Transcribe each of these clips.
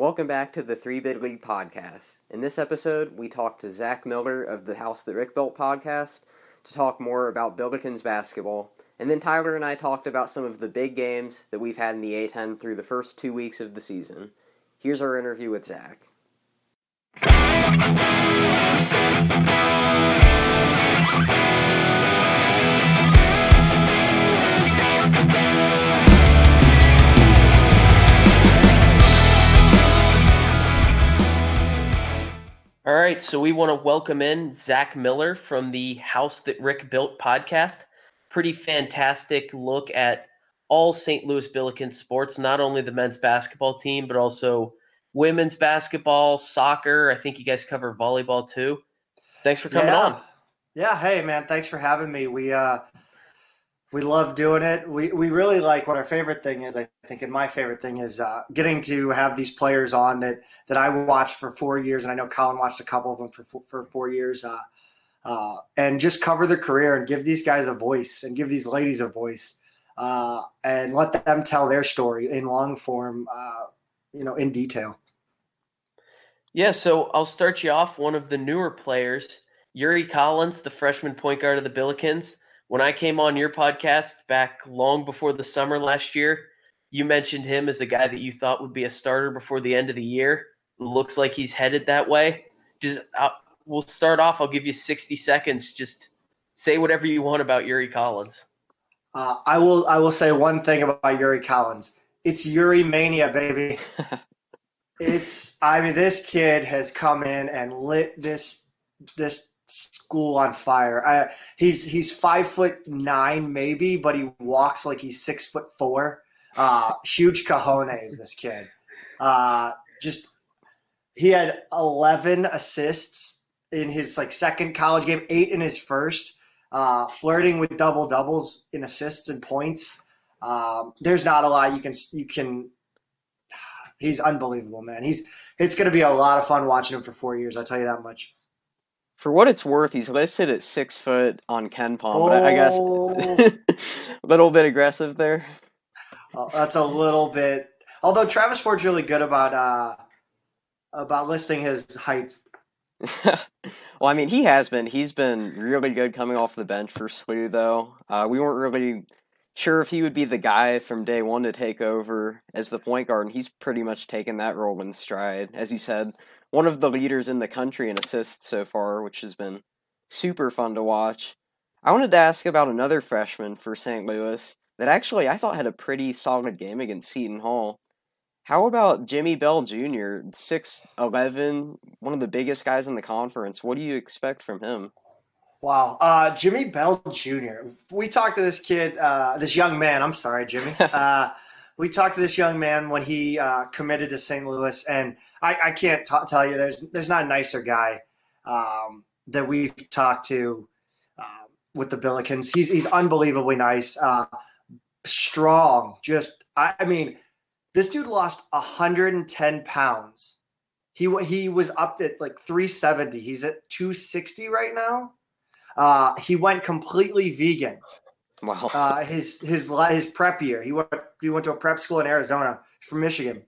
Welcome back to the Three Bid League podcast. In this episode, we talked to Zac Miller of the House That Rick Built podcast to talk more about Billikens basketball. And then Tyler and I talked about some of the big games that we've had in the A10 through the first two weeks of the season. Here's our interview with Zac. All right, so we want to welcome in Zac Miller from the House That Rick Built podcast. Pretty fantastic look at all St. Louis Billiken sports, not only the men's basketball team, but also women's basketball, soccer. I think you guys cover volleyball too. Thanks for coming yeah. on. Yeah, hey man, thanks for having me. We uh we love doing it. We we really like what our favorite thing is. I think, and my favorite thing is uh, getting to have these players on that that I watched for four years, and I know Colin watched a couple of them for for four years, uh, uh, and just cover their career and give these guys a voice and give these ladies a voice, uh, and let them tell their story in long form, uh, you know, in detail. Yeah, so I'll start you off. One of the newer players, Yuri Collins, the freshman point guard of the Billikens when I came on your podcast back long before the summer last year, you mentioned him as a guy that you thought would be a starter before the end of the year. Looks like he's headed that way. Just I'll, we'll start off. I'll give you 60 seconds. Just say whatever you want about Yuri Collins. Uh, I will. I will say one thing about Yuri Collins. It's Yuri mania, baby. it's. I mean, this kid has come in and lit this this school on fire. I, he's he's five foot nine maybe, but he walks like he's six foot four. Uh, huge cojones, this kid. Uh, just he had eleven assists in his like second college game, eight in his first. Uh, flirting with double doubles in assists and points. Um, there's not a lot you can you can. He's unbelievable, man. He's it's going to be a lot of fun watching him for four years. I'll tell you that much. For what it's worth, he's listed at six foot on KenPom, oh. but I guess a little bit aggressive there. Oh, that's a little bit. Although Travis Ford's really good about uh, about listing his height. well, I mean, he has been. He's been really good coming off the bench for SLU, though. Uh, we weren't really sure if he would be the guy from day one to take over as the point guard, and he's pretty much taken that role in stride. As you said, one of the leaders in the country in assists so far, which has been super fun to watch. I wanted to ask about another freshman for St. Louis that actually I thought had a pretty solid game against Seton Hall. How about Jimmy Bell Jr., 6'11, one of the biggest guys in the conference? What do you expect from him? Wow. Uh, Jimmy Bell Jr., we talked to this kid, uh, this young man, I'm sorry, Jimmy. Uh, we talked to this young man when he uh, committed to St. Louis, and I, I can't t- tell you there's there's not a nicer guy um, that we've talked to uh, with the Billikens. He's he's unbelievably nice, uh, strong. Just I, I mean, this dude lost 110 pounds. He he was up to like 370. He's at 260 right now. Uh, he went completely vegan. Wow. Uh, his his his prep year. He went he went to a prep school in Arizona from Michigan.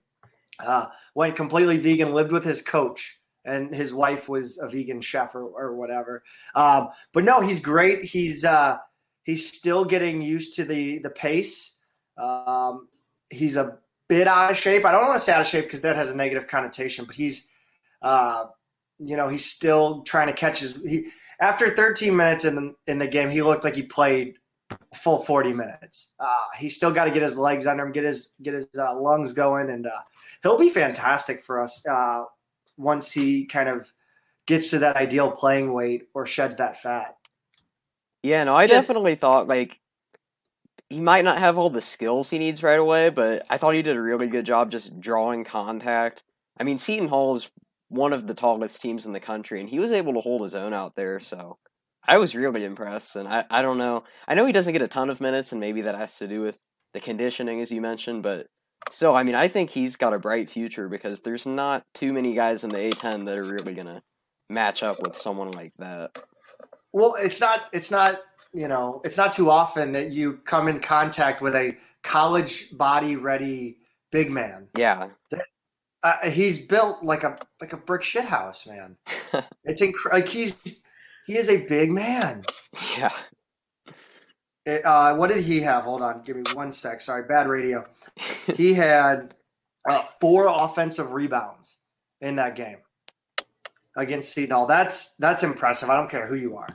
Uh, went completely vegan. Lived with his coach, and his wife was a vegan chef or, or whatever. Um, but no, he's great. He's uh, he's still getting used to the the pace. Um, he's a bit out of shape. I don't want to say out of shape because that has a negative connotation. But he's uh, you know he's still trying to catch his. He after 13 minutes in the in the game, he looked like he played full 40 minutes. Uh, he's still got to get his legs under him, get his get his uh, lungs going, and uh, he'll be fantastic for us uh, once he kind of gets to that ideal playing weight or sheds that fat. Yeah, no, I yes. definitely thought like he might not have all the skills he needs right away, but I thought he did a really good job just drawing contact. I mean, Seton Hall is one of the tallest teams in the country, and he was able to hold his own out there. So I was really impressed, and I, I don't know. I know he doesn't get a ton of minutes, and maybe that has to do with the conditioning, as you mentioned, but still, I mean, I think he's got a bright future because there's not too many guys in the A10 that are really going to match up with someone like that. Well, it's not, it's not, you know, it's not too often that you come in contact with a college body ready big man. Yeah. That, Uh, he's built like a like a brick shit house, man. it's inc- like he's he is a big man. Yeah. It, uh, what did he have? Hold on, give me one sec. Sorry, bad radio. He had uh, four offensive rebounds in that game against Seton That's that's impressive. I don't care who you are.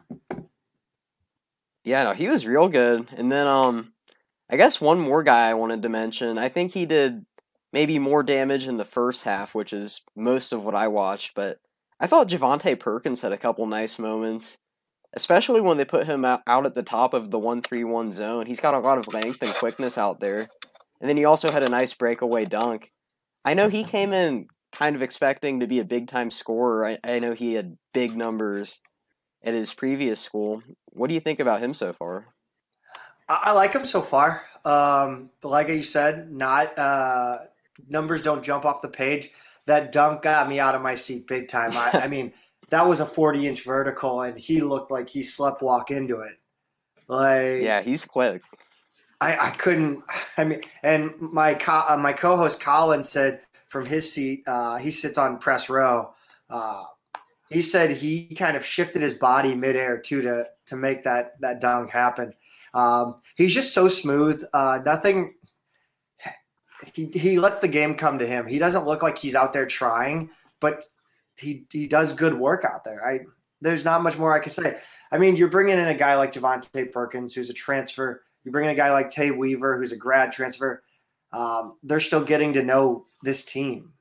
Yeah, no, he was real good. And then um I guess one more guy I wanted to mention. I think he did maybe more damage in the first half, which is most of what I watched, but I thought Javonte Perkins had a couple nice moments, especially when they put him out, out at the top of the 1 3 1 zone. He's got a lot of length and quickness out there. And then he also had a nice breakaway dunk. I know he came in kind of expecting to be a big time scorer. I, I know he had big numbers at his previous school. What do you think about him so far? I, I like him so far. Um, like you said, not uh, numbers don't jump off the page. That dunk got me out of my seat big time. I, I mean, that was a 40 inch vertical, and he looked like he slept walk into it. Like, yeah, he's quick. I, I couldn't. I mean, and my co- uh, my co-host Colin said from his seat, uh, he sits on press row. Uh, he said he kind of shifted his body midair too to to make that that dunk happen. Um, he's just so smooth. Uh, nothing. He he lets the game come to him. He doesn't look like he's out there trying, but he he does good work out there. I there's not much more I can say. I mean, you're bringing in a guy like Javonte Perkins, who's a transfer. You bring in a guy like Tay Weaver, who's a grad transfer. Um, they're still getting to know this team.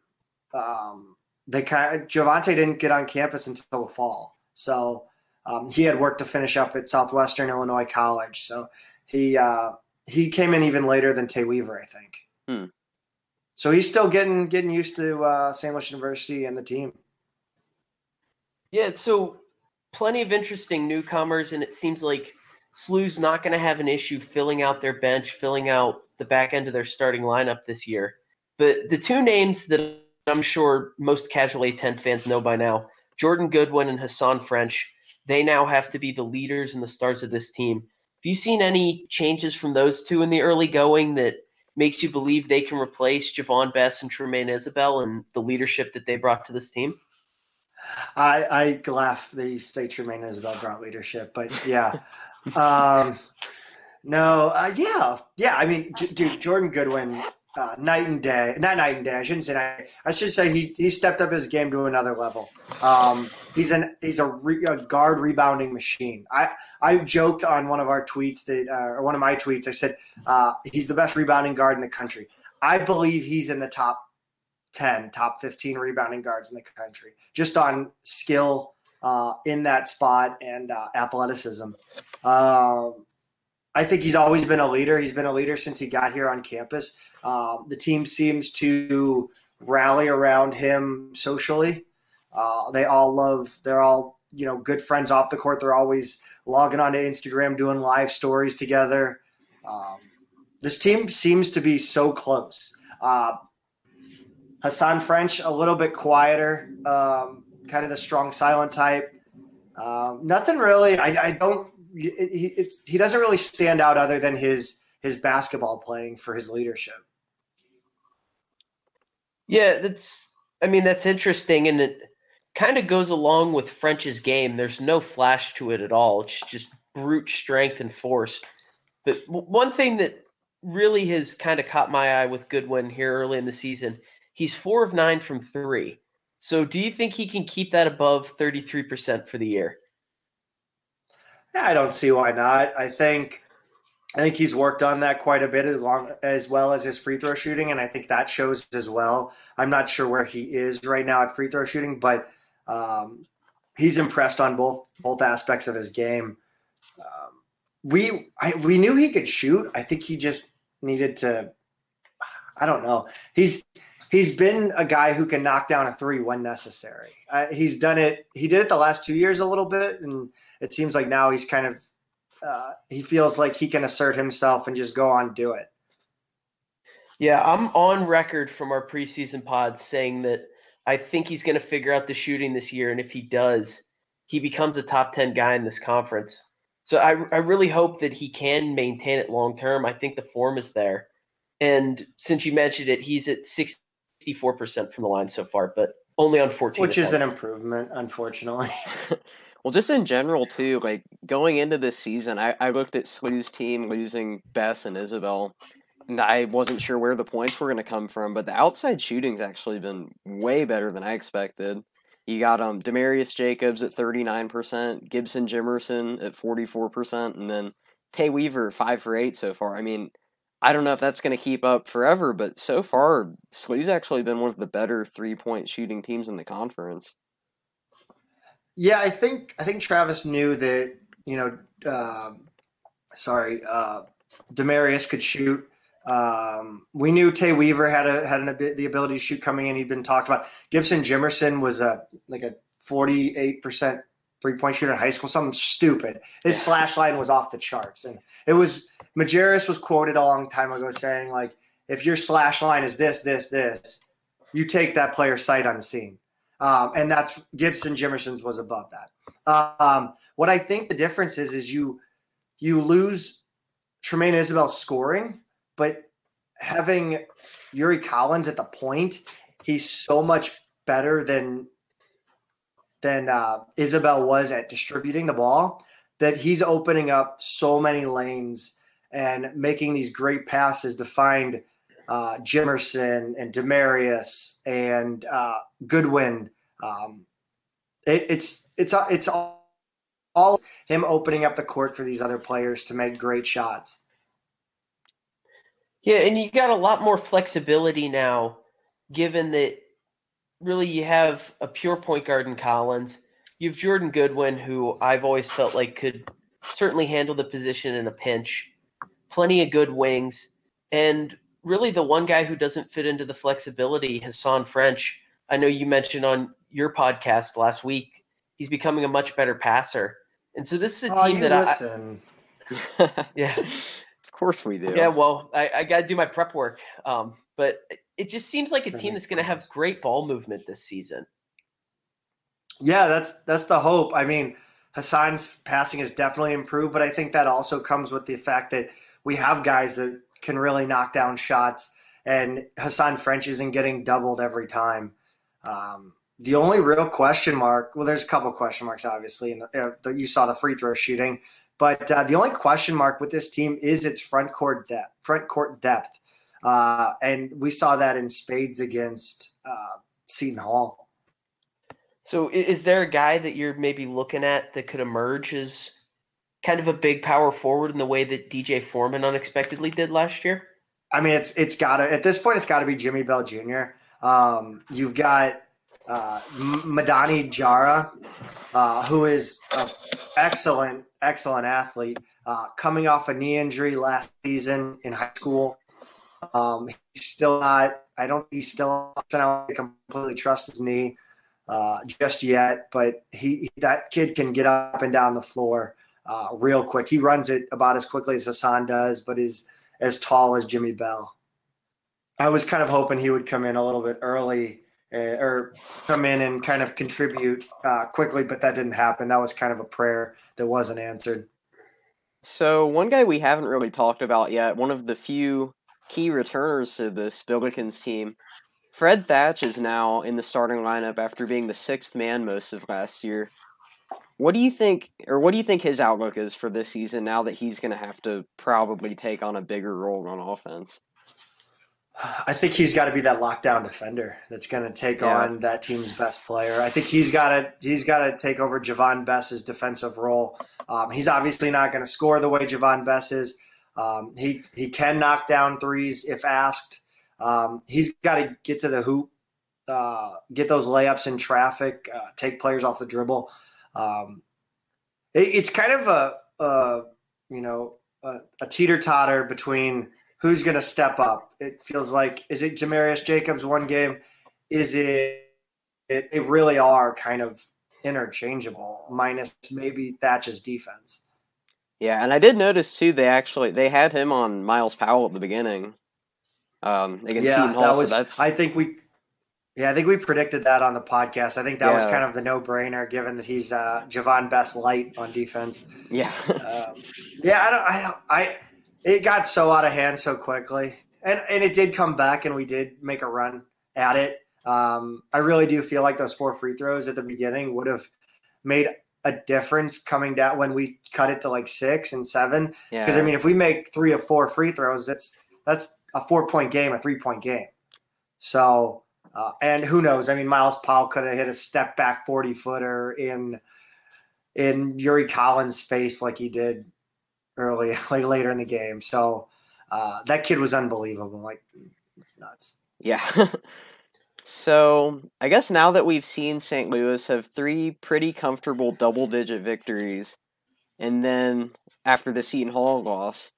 Um, they kind of, Javonte didn't get on campus until the fall, so um, he had work to finish up at Southwestern Illinois College. So he uh, he came in even later than Tay Weaver, I think. Hmm. So he's still getting getting used to uh, University and the team. Yeah, so plenty of interesting newcomers, and it seems like SLU's not going to have an issue filling out their bench, filling out the back end of their starting lineup this year. But the two names that I'm sure most casual A10 fans know by now Jordan Goodwin and Hasahn French. They now have to be the leaders and the stars of this team. Have you seen any changes from those two in the early going that makes you believe they can replace Javon Bess and Tramaine Isabell and the leadership that they brought to this team? I, I laugh that you say Tramaine Isabell brought leadership, but yeah. um, no, uh, yeah, yeah. I mean, dude, Jordan Goodwin uh, night and day. Not night and day. I shouldn't say night. I should say he he stepped up his game to another level. Um, he's an he's a, re, a, guard rebounding machine. I I joked on one of our tweets that uh, or one of my tweets. I said uh, he's the best rebounding guard in the country. I believe he's in the top ten, top fifteen rebounding guards in the country, just on skill uh, in that spot and uh, athleticism. I think he's always been a leader. He's been a leader since he got here on campus. Um, the team seems to rally around him socially. Uh, they all love. They're all you know good friends off the court. They're always logging onto Instagram, doing live stories together. Um, this team seems to be so close. Uh, Hasahn French a little bit quieter, um, kind of the strong silent type. Um, nothing really. I, I don't. He, he doesn't really stand out other than his his basketball playing for his leadership. Yeah, that's. I mean, that's interesting, and it kind of goes along with French's game. There's no flash to it at all. It's just brute strength and force. But one thing that really has kind of caught my eye with Goodwin here early in the season, he's four of nine from three. So, do you think he can keep that above 33% for the year? I don't see why not. I think I think he's worked on that quite a bit as long as well as his free throw shooting, and I think that shows as well. I'm not sure where he is right now at free throw shooting, but um, he's impressed on both both aspects of his game. Um, we I, we knew he could shoot. I think he just needed to. I don't know. He's he's been a guy who can knock down a three when necessary. Uh, he's done it. He did it the last two years a little bit, and it seems like now he's kind of uh, he feels like he can assert himself and just go on do it. Yeah, I'm on record from our preseason pods saying that I think he's going to figure out the shooting this year, and if he does, he becomes a top ten guy in this conference. So I, I really hope that he can maintain it long term. I think the form is there, and since you mentioned it, he's at 64% from the line so far, but only on 14. Which is an improvement, unfortunately. Well, just in general too, like going into this season, I, I looked at SLU's team losing Bess and Isabell, and I wasn't sure where the points were going to come from. But the outside shooting's actually been way better than I expected. You got um Demarius Jacobs at thirty nine percent, Gibson Jimerson at forty four percent, and then Tay Weaver five for eight so far. I mean, I don't know if that's going to keep up forever, but so far SLU's actually been one of the better three point shooting teams in the conference. Yeah, I think I think Travis knew that you know, um sorry, uh, Demarius could shoot. Um, we knew Tay Weaver had a had an, the ability to shoot coming in. He'd been talked about. Gibson Jimerson was a like a forty eight percent three point shooter in high school. Something stupid. His Yeah. slash line was off the charts, and it was Majerus was quoted a long time ago saying like, if your slash line is this this this, you take that player sight unseen. Um, and that's Gibson Jimerson's was above that. Um, what I think the difference is is you you lose Tramaine Isabell scoring, but having Yuri Collins at the point, he's so much better than than uh, Isabell was at distributing the ball that he's opening up so many lanes and making these great passes to find uh, Jimerson and Demarius and uh, Goodwin. Um, it, it's it's it's all, all him opening up the court for these other players to make great shots. Yeah, and you got a lot more flexibility now, given that really you have a pure point guard in Collins. You have Jordan Goodwin, who I've always felt like could certainly handle the position in a pinch. Plenty of good wings. And really the one guy who doesn't fit into the flexibility, Hasahn French. I know you mentioned on your podcast last week, he's becoming a much better passer. And so this is a Oh, team you that I listen. Yeah. Of course we do. Yeah, well, I, I got to do my prep work. Um, but it just seems like a team that's going to have great ball movement this season. Yeah, that's that's the hope. I mean, Hasahn's passing has definitely improved, but I think that also comes with the fact that we have guys that can really knock down shots, and Hasahn French isn't getting doubled every time. Um, the only real question mark, well, there's a couple question marks, obviously, and uh, you saw the free throw shooting, but uh, the only question mark with this team is its front court depth. Front court depth, uh, and we saw that in spades against uh, Seton Hall. So, is there a guy that you're maybe looking at that could emerge as kind of a big power forward in the way that DJ Foreman unexpectedly did last year? I mean, it's it's got to at this point, it's got to be Jimmy Bell Jr. Um, you've got uh, Madani Jara, uh, who is an excellent, excellent athlete, uh, coming off a knee injury last season in high school. Um, he's still not. I don't. He's still. I don't completely trust his knee uh, just yet, but he that kid can get up and down the floor uh, real quick. He runs it about as quickly as Hasahn does, but is as tall as Jimmy Bell. I was kind of hoping he would come in a little bit early uh, or come in and kind of contribute uh, quickly, but that didn't happen. That was kind of a prayer that wasn't answered. So one guy we haven't really talked about yet, one of the few key returners to this Billikens team, Fred Thatch is now in the starting lineup after being the sixth man most of last year. What do you think, or what do you think his outlook is for this season now that he's going to have to probably take on a bigger role on offense? I think he's got to be that lockdown defender that's going to take Yeah. on that team's best player. I think he's got to he's got to take over Javon Bess's defensive role. Um, he's obviously not going to score the way Javon Bess is. Um, he he can knock down threes if asked. Um, he's got to get to the hoop, uh, get those layups in traffic, uh, take players off the dribble. Um, it, it's kind of a, a you know a, a teeter totter between who's going to step up. It feels like is it Jamarius Jacobs one game? Is it it, really are kind of interchangeable, minus maybe Thatch's defense. Yeah, and I did notice too. They actually they had him on Myles Powell at the beginning. Um, against yeah, Seton Hall, that so that's I think we. Yeah, I think we predicted that on the podcast. I think that was kind of the no-brainer, given that he's uh, Javon Bess light on defense. yeah. Um, yeah, I don't. I don't. I. It got so out of hand so quickly, and and it did come back, and we did make a run at it. Um, I really do feel like those four free throws at the beginning would have made a difference coming down when we cut it to like six and seven. Yeah. Because I mean, if we make three or four free throws, that's that's a four point game, a three point game. So, uh, and who knows? I mean, Myles Powell could have hit a step back forty footer in in Yuri Collins' face like he did early, like later in the game. So uh, that kid was unbelievable. Like it's nuts. Yeah. so I guess now that we've seen St. Louis have three pretty comfortable double digit victories, and then after the Seton Hall loss,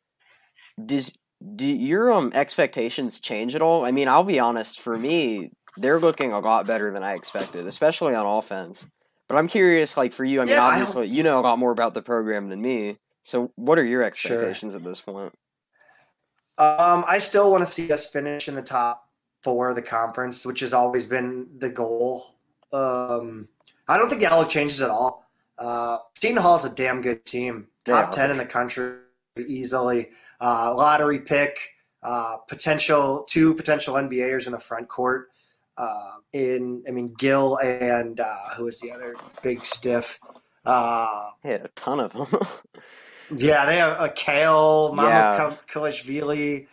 does do your um expectations change at all? I mean, I'll be honest, for me, they're looking a lot better than I expected, especially on offense. But I'm curious, like for you, I mean, Yeah, I obviously you know a lot more about the program than me. So what are your expectations at this point? Um, I still want to see us finish in the top four of the conference, which has always been the goal. Um, I don't think the outlook changes at all. Uh, Seton Hall is a damn good team, top are. ten in the country easily. Uh, lottery pick, uh, potential two potential NBAers in the front court. Uh, in I mean Gill and uh, who is the other big stiff? Uh, They had a ton of them. yeah, they have a Kale, Mama Yeah. Kalishvili.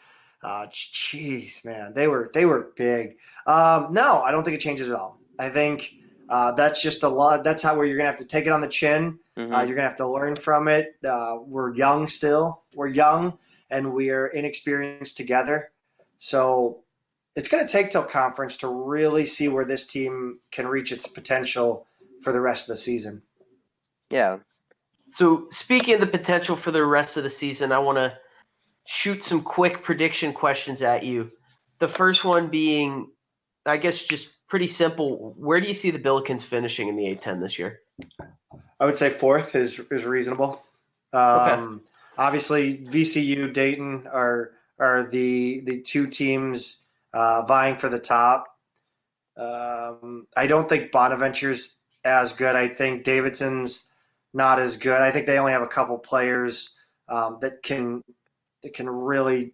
Uh, jeez, man, they were they were big. Um, no, I don't think it changes at all. I think uh, that's just a lot. That's how where you're gonna have to take it on the chin. Mhm. Uh, you're gonna have to learn from it. Uh, we're young still. We're young and we're inexperienced together. So it's gonna take till conference to really see where this team can reach its potential for the rest of the season. yeah. So, speaking of the potential for the rest of the season, I want to shoot some quick prediction questions at you. The first one being, I guess, just pretty simple. Where do you see the Billikens finishing in the A10 this year? I would say fourth is is reasonable. Um, Obviously, VCU, Dayton are are the the two teams uh, vying for the top. Um, I don't think Bonaventure's as good. I think Davidson's not as good. I think they only have a couple players um, that can that can really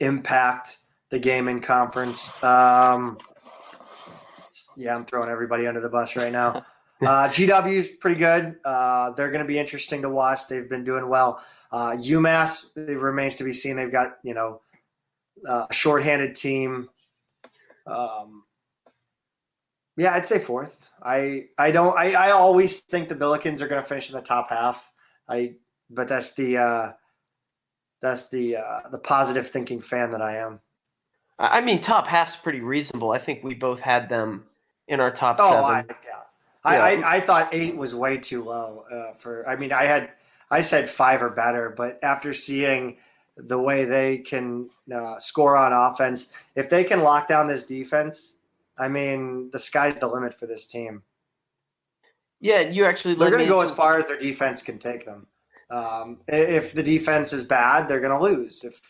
impact the game in conference. Um, yeah, I'm throwing everybody under the bus right now. Uh, is pretty good. Uh, they're going to be interesting to watch. They've been doing well. Uh, UMass remains to be seen. They've got you know uh, a shorthanded team. Um, yeah, I'd say fourth. I I don't. I, I always think the Billikens are going to finish in the top half. I but that's the uh, that's the uh, the positive thinking fan that I am. I mean, top half's pretty reasonable. I think we both had them in our top Oh, seven. I, yeah. I, Yeah. I, I thought eight was way too low uh, for. I mean, I had I said five or better, but after seeing the way they can uh, score on offense, if they can lock down this defense, I mean, the sky's the limit for this team. yeah, you actually They're going to go as far as their defense can take them. Um, if the defense is bad, they're going to lose. If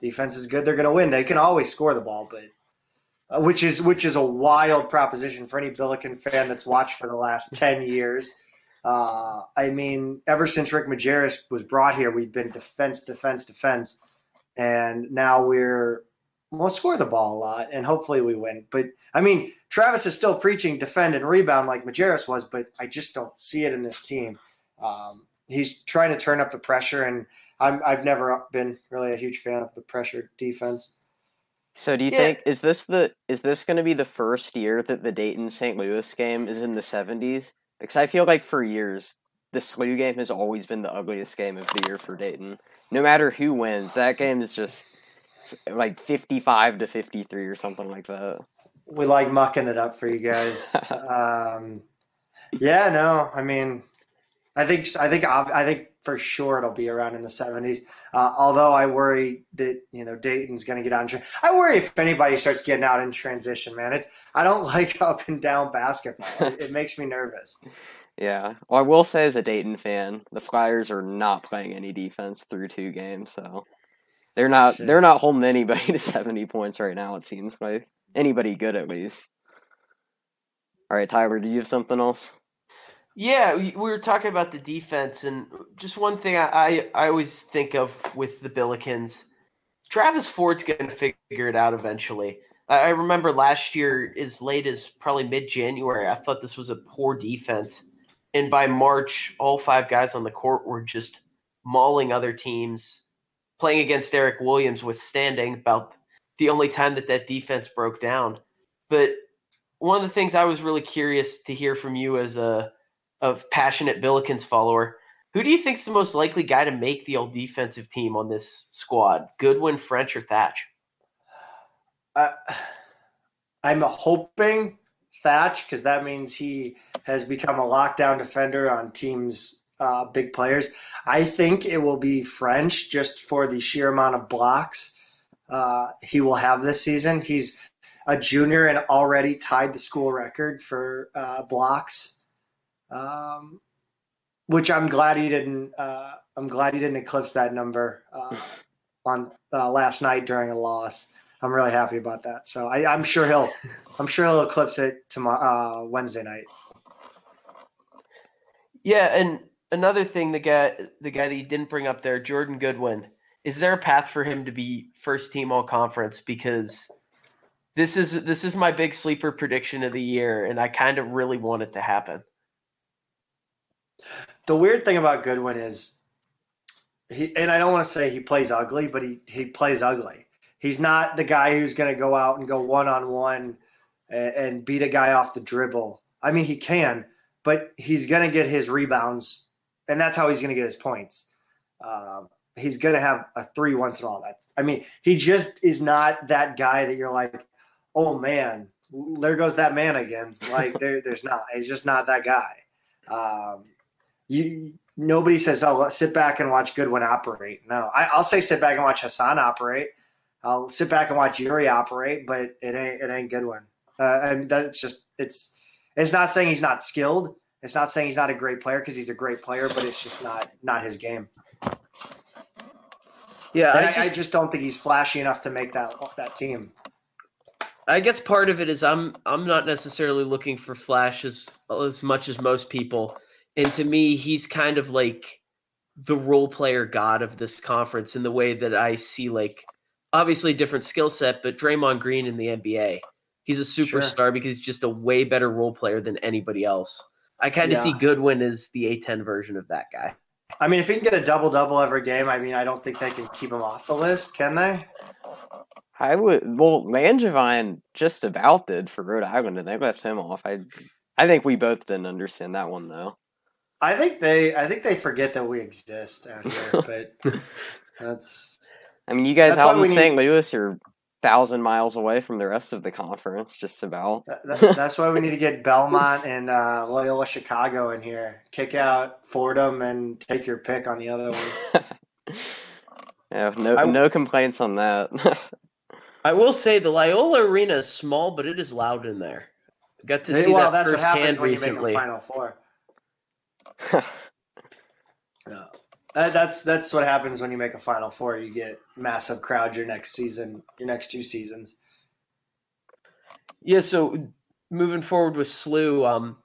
defense is good, they're going to win. They can always score the ball, but uh, which is which is a wild proposition for any Billiken fan that's watched for the last ten years. Uh, I mean, ever since Rick Majerus was brought here, we've been defense, defense, defense, and now we're we'll score the ball a lot, and hopefully we win. But I mean, Travis is still preaching defend and rebound like Majerus was, but I just don't see it in this team. Um, he's trying to turn up the pressure, and I'm, I've never been really a huge fan of the pressure defense. So do you Yeah. think is this the is this going to be the first year that the Dayton St. Louis game is in the 70s? Because I feel like for years the SLU game has always been the ugliest game of the year for Dayton. No matter who wins, that game is just like 55 to 53 or something like that. We like mucking it up for you guys. um, yeah, no, I mean, I think I think I think for sure it'll be around in the seventies. Uh, although I worry that you know Dayton's going to get on. Tra- I worry if anybody starts getting out in transition, man. It's I don't like up and down basketball. it, it makes me nervous. Yeah. Well, I will say as a Dayton fan, the Flyers are not playing any defense through two games, so they're not Shit. they're not holding anybody to 70 points right now it seems like. Anybody good at least. All right, Tyler, do you have something else? Yeah, we we were talking about the defense, and just one thing I, I, I always think of with the Billikens, Travis Ford's going to figure it out eventually. I remember last year, as late as probably mid January, I thought this was a poor defense. And by March, all five guys on the court were just mauling other teams, playing against Eric Williams, withstanding about the only time that that defense broke down. But one of the things I was really curious to hear from you as a of passionate Billikens follower, who do you think's the most likely guy to make the old defensive team on this squad? Goodwin, French, or Thatch? Uh, I'm hoping Thatch because that means he has become a lockdown defender on teams' uh, big players. I think it will be French just for the sheer amount of blocks uh, he will have this season. He's a junior and already tied the school record for uh, blocks, um, which I'm glad he didn't. Uh, I'm glad he didn't eclipse that number uh, on uh, last night during a loss. I'm really happy about that. So I, am sure he'll, I'm sure he'll eclipse it tomorrow, uh, Wednesday night. Yeah, and another thing, the guy, the guy that you didn't bring up there, Jordan Goodwin. Is there a path for him to be first team all conference? Because this is this is my big sleeper prediction of the year, and I kind of really want it to happen. The weird thing about Goodwin is he, and I don't want to say he plays ugly, but he he plays ugly. He's not the guy who's going to go out and go one on one and beat a guy off the dribble. I mean, he can, but he's going to get his rebounds, and that's how he's going to get his points. Um, he's going to have a three once in a while. I mean, he just is not that guy that you're like, oh man, there goes that man again. Like there, there's not. He's just not that guy. Um, you nobody says, "Oh, sit back and watch Goodwin operate." No, I, will say sit back and watch Hasahn operate. I'll sit back and watch Yuri operate, but it ain't it ain't Goodwin. Uh, and that's just it's it's not saying he's not skilled. It's not saying he's not a great player because he's a great player, but it's just not not his game. Yeah, I just, I just, don't think he's flashy enough to make that that team. I guess part of it is I'm I'm not necessarily looking for flashes as much as most people, and to me, he's kind of like the role player god of this conference in the way that I see like obviously different skill set, but Draymond Green in the NBA, he's a superstar sure. because he's just a way better role player than anybody else. I kind of yeah. see Goodwin as the A10 version of that guy. I mean, if he can get a double double every game, I mean, I don't think they can keep him off the list, can they? I would. Well, Langevine just about did for Rhode Island, and they left him off. I, I think we both didn't understand that one though. I think they, I think they forget that we exist out here, but that's. I mean, you guys out in St. Need... Louis are thousand miles away from the rest of the conference, just about. That, that's why we need to get Belmont and uh, Loyola Chicago in here. Kick out Fordham and take your pick on the other one. yeah, no, I, no complaints on that. I will say the Loyola Arena is small, but it is loud in there. I got to see well, that firsthand recently. Final four. That, that's that's what happens when you make a Final Four. You get massive crowd your next season, your next two seasons. Yeah. So moving forward with SLU, um,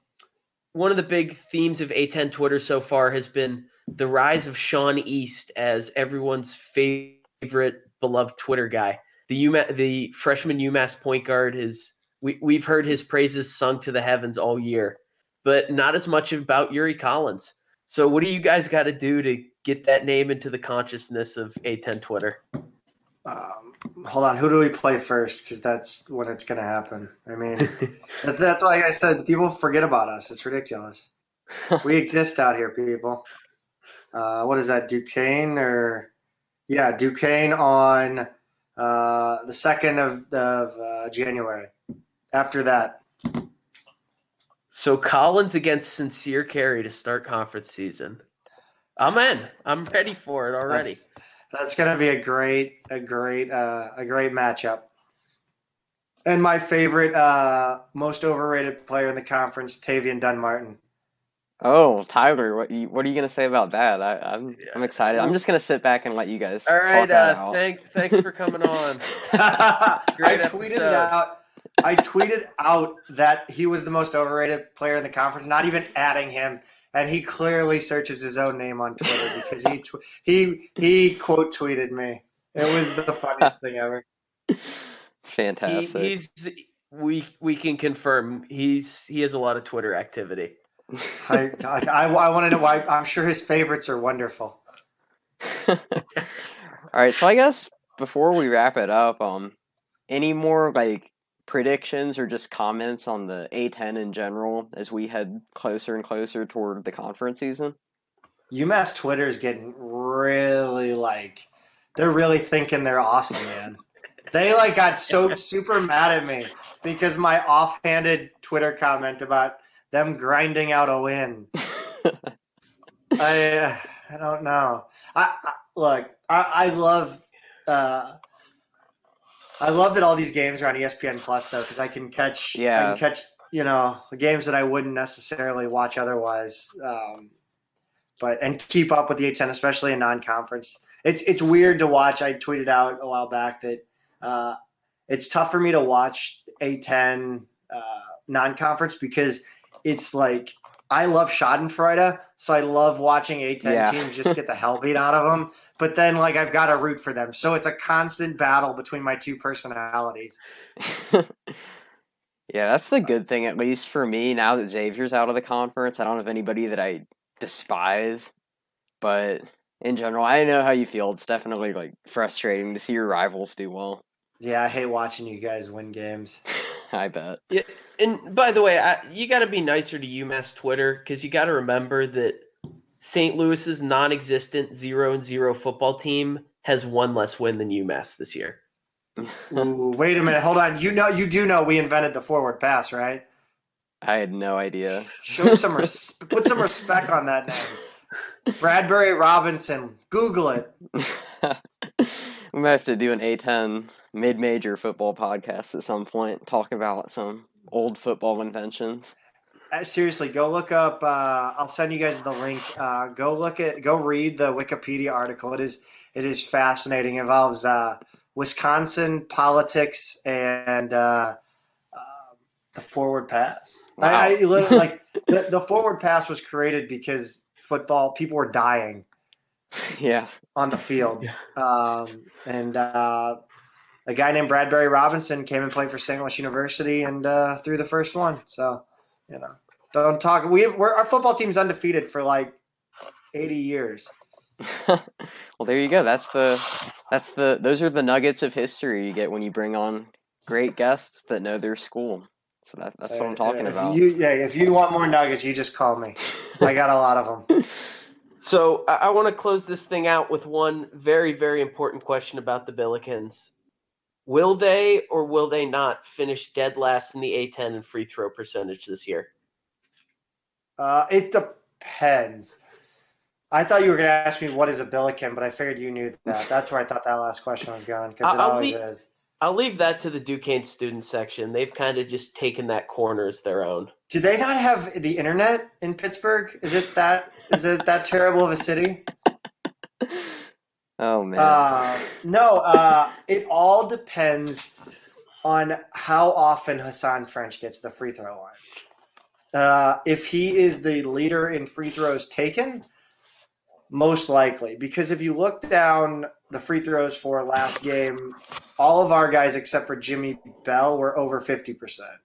one of the big themes of A10 Twitter so far has been the rise of Sean East as everyone's favorite beloved Twitter guy the UMass, the freshman UMass point guard is we we've heard his praises sung to the heavens all year, but not as much about Yuri Collins. So what do you guys got to do to get that name into the consciousness of A10 Twitter? Um, hold on, who do we play first? Because that's when it's going to happen. I mean, that's why I said people forget about us. It's ridiculous. we exist out here, people. Uh, what is that, Duquesne or yeah, Duquesne on uh, the second of, of uh, January. After that. So Collins against Sincere Carry to start conference season. I'm in. I'm ready for it already. That's, that's going to be a great, a great, uh, a great matchup. And my favorite, uh, most overrated player in the conference, Tavian Dunn-Martin. Oh, Tyler, what you, what are you gonna say about that? I, am I'm, I'm excited. I'm just gonna sit back and let you guys. All right, uh, thank, thanks for coming on. I tweeted it out. I tweeted out that he was the most overrated player in the conference, not even adding him, and he clearly searches his own name on Twitter because he tw- he he quote tweeted me. It was the funniest thing ever. It's fantastic. He, he's we we can confirm he's he has a lot of Twitter activity. I, I, I, I want to know why. I'm sure his favorites are wonderful. All right, so I guess before we wrap it up, um, any more like predictions or just comments on the A10 in general as we head closer and closer toward the conference season? UMass Twitter is getting really like they're really thinking they're awesome, man. they like got so super mad at me because my offhanded Twitter comment about them grinding out a win. I uh, I don't know. I, I look. I, I love. Uh, I love that all these games are on ESPN Plus though, because I can catch. Yeah. I can catch. You know the games that I wouldn't necessarily watch otherwise. Um, but and keep up with the A10, especially in non-conference. It's it's weird to watch. I tweeted out a while back that uh, it's tough for me to watch A10 uh, non-conference because it's like I love Schadenfreude, so I love watching A10 Yeah. teams just get the hell beat out of them. But then like I've got to root for them, so it's a constant battle between my two personalities. yeah, that's the good thing, at least for me. Now that Xavier's out of the conference, I don't have anybody that I despise. But in general, I know how you feel. It's definitely like frustrating to see your rivals do well. Yeah, I hate watching you guys win games. I bet. Yeah, And by the way, I, you got to be nicer to UMass Twitter because you got to remember that St. Louis's non-existent zero and zero football team has one less win than UMass this year. Ooh, wait a minute, hold on. You know, you do know we invented the forward pass, right? I had no idea. Show some res- put some respect on that name. Bradbury Robinson. Google it. we might have to do an A10 mid major football podcast at some point, talk about some old football inventions. Uh, seriously, go look up. Uh, I'll send you guys the link. Uh, go look at. Go read the Wikipedia article. It is it is fascinating. It involves uh, Wisconsin politics and uh, uh, the forward pass. I, I Wow. literally like the, the forward pass was created because football people were dying Yeah. on the field. Um, and uh, a guy named Bradbury Robinson came and played for St. Louis University and uh, threw the first one. So, you know, don't talk. We have, we're, our football team's undefeated for like 80 years. well, there you go. That's the that's the those are the nuggets of history you get when you bring on great guests that know their school. So that, that's what I'm talking Uh, if about. You, yeah, if you want more nuggets, you just call me. I got a lot of them. So I, I want to close this thing out with one very, very important question about the Billikens. Will they or will they not finish dead last in the A10 in free throw percentage this year? Uh, it depends. I thought you were going to ask me what is a billiken, but I figured you knew that. That's where I thought that last question was going because it I'll always be- is. I'll leave that to the Duquesne student section. They've kind of just taken that corner as their own. Do they not have the internet in Pittsburgh? Is it that is it that terrible of a city? oh man. Uh, no, uh, it all depends on how often Hasahn French gets the free throw line. Uh, if he is the leader in free throws taken, most likely, because if you look down the free throws for last game, all of our guys except for Jimmy Bell were over fifty percent.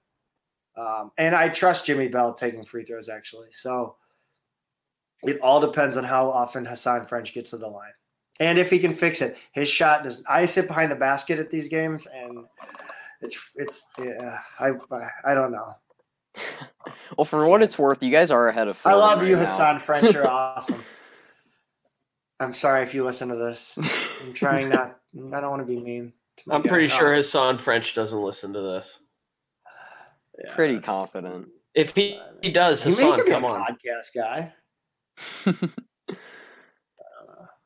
Um, and I trust Jimmy Bell taking free throws actually. So it all depends on how often Hasahn French gets to the line and if he can fix it. His shot does. I sit behind the basket at these games, and it's it's. Yeah, I I don't know. well, for what it's worth, you guys are ahead of. I love right you, now. Hasahn French. You're awesome. I'm sorry if you listen to this. I'm trying not. I don't want to be mean. to I'm pretty guy. sure Hasahn French doesn't listen to this. yeah, Pretty confident. If he, he does, He may Hasahn, could be a come on. podcast guy.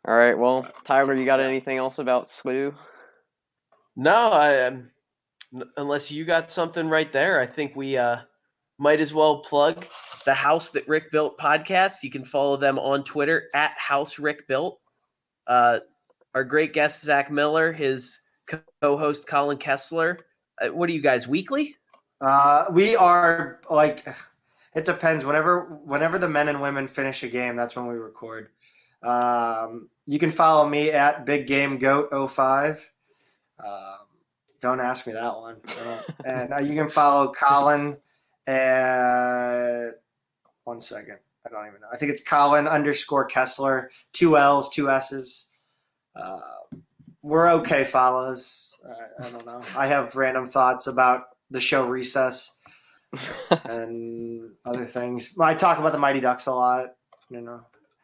All right. Well, Tyler, you got anything else about SLU? No, I um, n- unless you got something right there, I think we uh, might as well plug the House That Rick Built podcast. You can follow them on Twitter at House Rick Built. Uh, our great guest Zac Miller, his co-host Colin Kessler. Uh, what are you guys weekly? Uh, we are like it depends. Whenever whenever the men and women finish a game, that's when we record. Um, you can follow me at Big Game Goat 05. Um, Don't ask me that one. Uh, and uh, you can follow Colin at one second. I don't even know. I think it's Colin underscore Kessler, two L's, two S's. Uh, we're okay follows. I, I don't know. I have random thoughts about the show Recess and other things. I talk about the Mighty Ducks a lot. You know,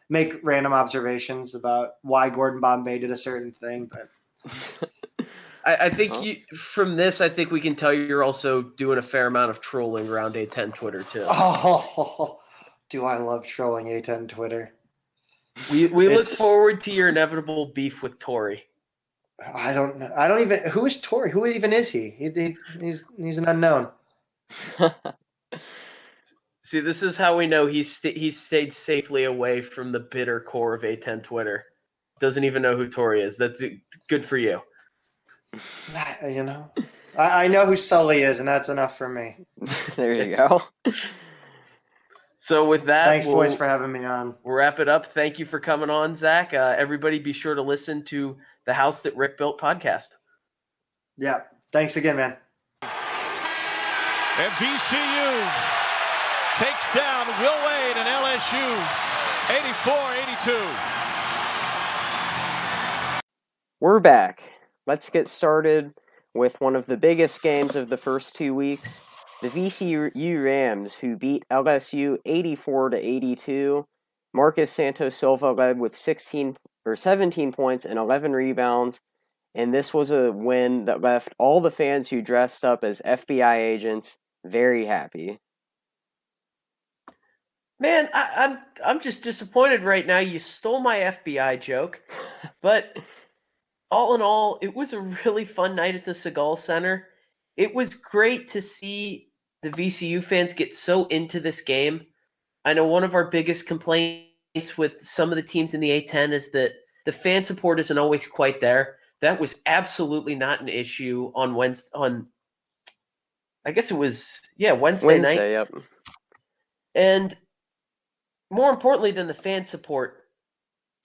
make random observations about why Gordon Bombay did a certain thing, but. I, I think you from this, I think we can tell you're also doing a fair amount of trolling around A10 Twitter too. Oh, do I love trolling A10 Twitter? We we look forward to your inevitable beef with Tori. I don't know. I don't even. Who is Tori? Who even is he? he, he he's he's an unknown. See, this is how we know he's sta he's stayed safely away from the bitter core of A10 Twitter. Doesn't even know who Tori is. That's good for you. You know, I, I know who Sully is, and that's enough for me. there you go. So with that, Thanks, we'll, boys, for having me on. we'll wrap it up. Thank you for coming on, Zac. Uh, everybody, be sure to listen to the House That Rick Built podcast. Yeah. Thanks again, man. And VCU takes down Will Wade and LSU 84-82. We're back. Let's get started with one of the biggest games of the first two weeks. The VCU Rams, who beat LSU 84 to 82. Marcus Santos Silva led with 16 or 17 points and 11 rebounds. And this was a win that left all the fans who dressed up as FBI agents very happy. Man, I, I'm I'm just disappointed right now. You stole my FBI joke, but all in all, it was a really fun night at the Siegel Center. It was great to see the VCU fans get so into this game. I know one of our biggest complaints with some of the teams in the A10 is that the fan support isn't always quite there. That was absolutely not an issue on Wednesday. On I guess it was yeah Wednesday, night. Yep. And more importantly than the fan support,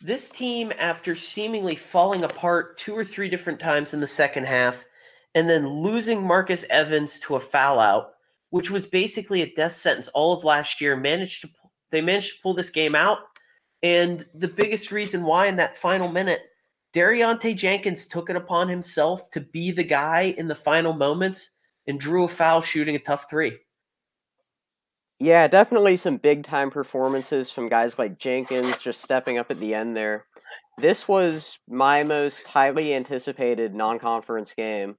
this team, after seemingly falling apart two or three different times in the second half, and then losing Marcus Evans to a foul out, which was basically a death sentence all of last year, managed to they managed to pull this game out. And the biggest reason why in that final minute, De'Riante Jenkins took it upon himself to be the guy in the final moments and drew a foul shooting a tough three. Yeah, definitely some big time performances from guys like Jenkins just stepping up at the end there. This was my most highly anticipated non conference game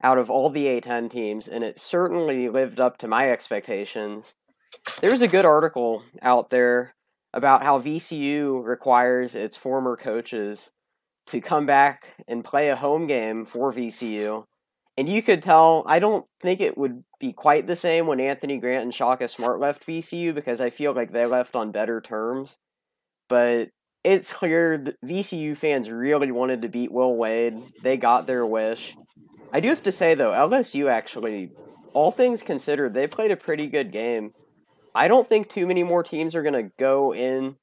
out of all the A10 teams, and it certainly lived up to my expectations. There was a good article out there about how VCU requires its former coaches to come back and play a home game for VCU. And you could tell, I don't think it would be quite the same when Anthony Grant and Shaka Smart left VCU because I feel like they left on better terms. But it's clear VCU fans really wanted to beat Will Wade. They got their wish. I do have to say, though, LSU actually, all things considered, they played a pretty good game. I don't think too many more teams are going to go in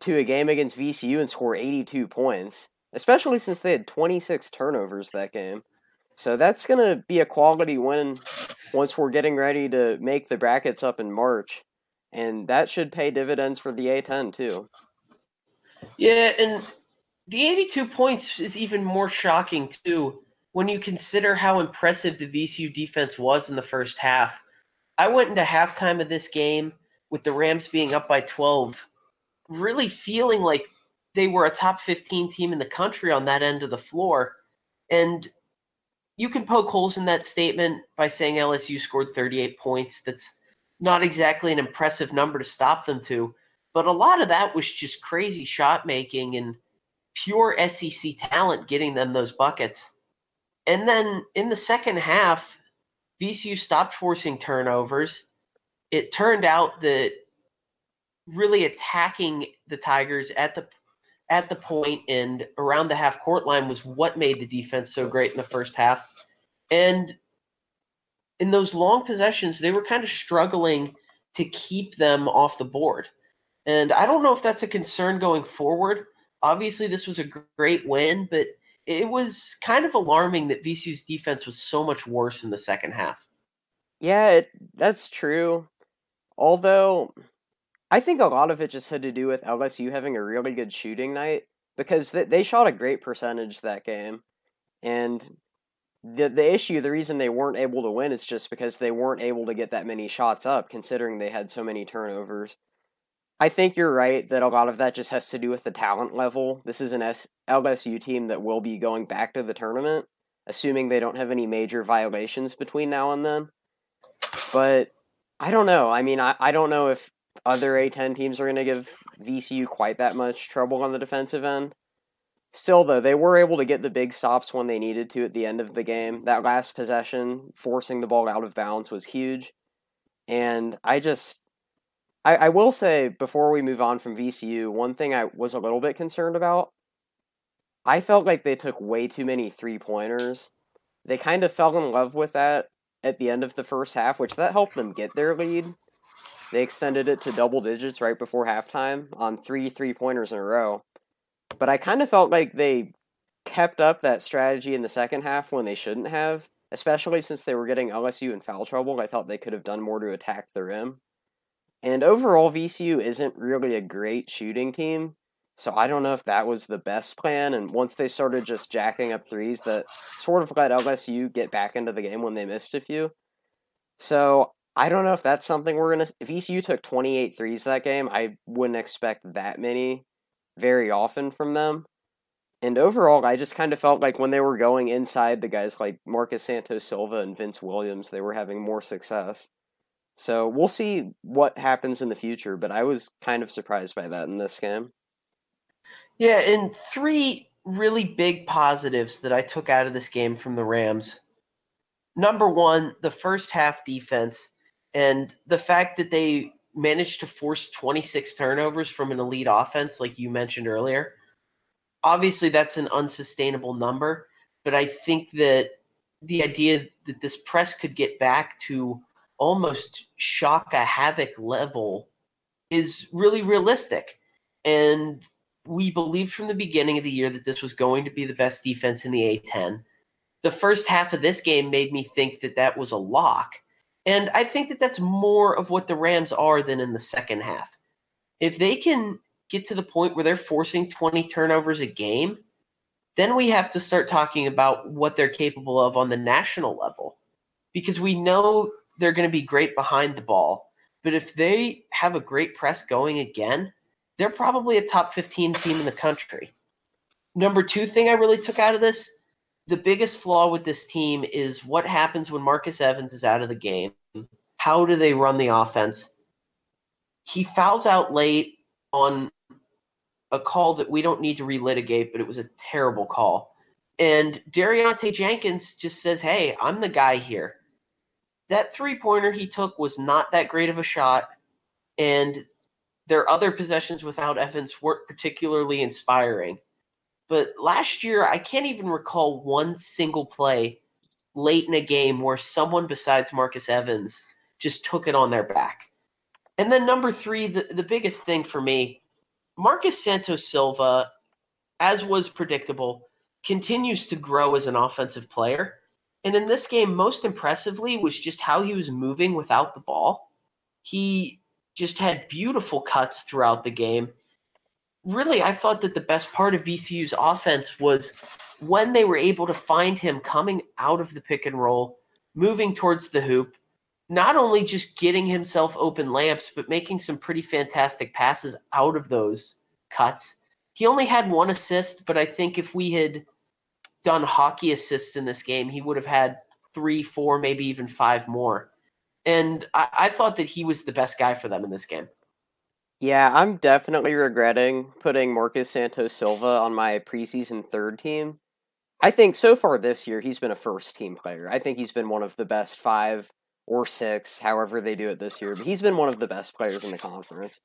to a game against VCU and score 82 points, especially since they had 26 turnovers that game. So that's going to be a quality win once we're getting ready to make the brackets up in March. And that should pay dividends for the A10 too. Yeah, and the 82 points is even more shocking too when you consider how impressive the VCU defense was in the first half. I went into halftime of this game with the Rams being up by 12, really feeling like they were a top 15 team in the country on that end of the floor. And you can poke holes in that statement by saying LSU scored 38 points. That's not exactly an impressive number to stop them to. But a lot of that was just crazy shot making and pure SEC talent getting them those buckets. And then in the second half, VCU stopped forcing turnovers. It turned out that really attacking the Tigers at the at the point and around the half court line was what made the defense so great in the first half. And in those long possessions, they were kind of struggling to keep them off the board. And I don't know if that's a concern going forward. Obviously, this was a great win, but it was kind of alarming that VCU's defense was so much worse in the second half. Yeah, it, that's true. Although, I think a lot of it just had to do with LSU having a really good shooting night because they, they shot a great percentage that game. And the the issue, the reason they weren't able to win is just because they weren't able to get that many shots up, considering they had so many turnovers. I think you're right that a lot of that just has to do with the talent level. This is an S- LSU team that will be going back to the tournament, assuming they don't have any major violations between now and then. But I don't know. I mean, I, I don't know if other A10 teams are going to give VCU quite that much trouble on the defensive end. Still, though, they were able to get the big stops when they needed to at the end of the game. That last possession, forcing the ball out of bounds, was huge. And I just, I, I will say before we move on from VCU, one thing I was a little bit concerned about. I felt like they took way too many three pointers. They kind of fell in love with that at the end of the first half, which that helped them get their lead. They extended it to double digits right before halftime on three three pointers in a row. But I kind of felt like they kept up that strategy in the second half when they shouldn't have, especially since they were getting LSU in foul trouble. I thought they could have done more to attack the rim. And overall, VCU isn't really a great shooting team, so I don't know if that was the best plan. And once they started just jacking up threes, that sort of let LSU get back into the game when they missed a few. So I don't know if that's something we're gonna. If VCU took 28 threes that game, I wouldn't expect that many very often from them. And overall, I just kind of felt like when they were going inside the guys like Marcus Santos Silva and Vince Williams, they were having more success. So we'll see what happens in the future, but I was kind of surprised by that in this game. Yeah, and three really big positives that I took out of this game from the Rams. Number one, the first half defense and the fact that they managed to force 26 turnovers from an elite offense, like you mentioned earlier. Obviously, that's an unsustainable number, but I think that the idea that this press could get back to almost Shaka havoc level is really realistic. And we believed from the beginning of the year that this was going to be the best defense in the A10. The first half of this game made me think that that was a lock. And I think that that's more of what the Rams are than in the second half. If they can get to the point where they're forcing 20 turnovers a game, then we have to start talking about what they're capable of on the national level. Because we know they're going to be great behind the ball. But if they have a great press going again, they're probably a top 15 team in the country. Number two thing I really took out of this the biggest flaw with this team is what happens when Marcus Evans is out of the game. How do they run the offense? He fouls out late on a call that we don't need to relitigate, but it was a terrible call. And De'Riante Jenkins just says, Hey, I'm the guy here. That three pointer he took was not that great of a shot. And their other possessions without Evans weren't particularly inspiring. But last year, I can't even recall one single play late in a game where someone besides Marcus Evans just took it on their back. And then number three, the, the biggest thing for me, Marcus Santos Silva, as was predictable, continues to grow as an offensive player. And in this game, most impressively was just how he was moving without the ball. He just had beautiful cuts throughout the game really, I thought that the best part of VCU's offense was when they were able to find him coming out of the pick and roll, moving towards the hoop, not only just getting himself open lamps, but making some pretty fantastic passes out of those cuts. He only had one assist, but I think if we had done hockey assists in this game, he would have had three, four, maybe even five more. And I, I thought that he was the best guy for them in this game. Yeah, I'm definitely regretting putting Marcus Santos Silva on my preseason third team. I think so far this year he's been a first team player. I think he's been one of the best five or six, however they do it this year. But he's been one of the best players in the conference.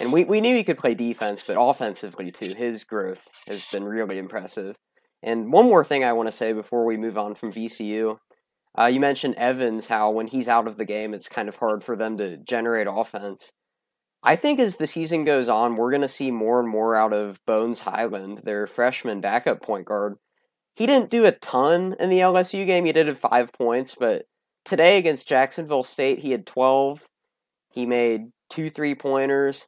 And we, we knew he could play defense, but offensively too. His growth has been really impressive. And one more thing I want to say before we move on from VCU. Uh, you mentioned Evans, how when he's out of the game, it's kind of hard for them to generate offense. I think as the season goes on, we're going to see more and more out of Bones Hyland, their freshman backup point guard. he didn't do a ton in the LSU game. He did have five points, but today against Jacksonville State, he had 12. He made two three pointers.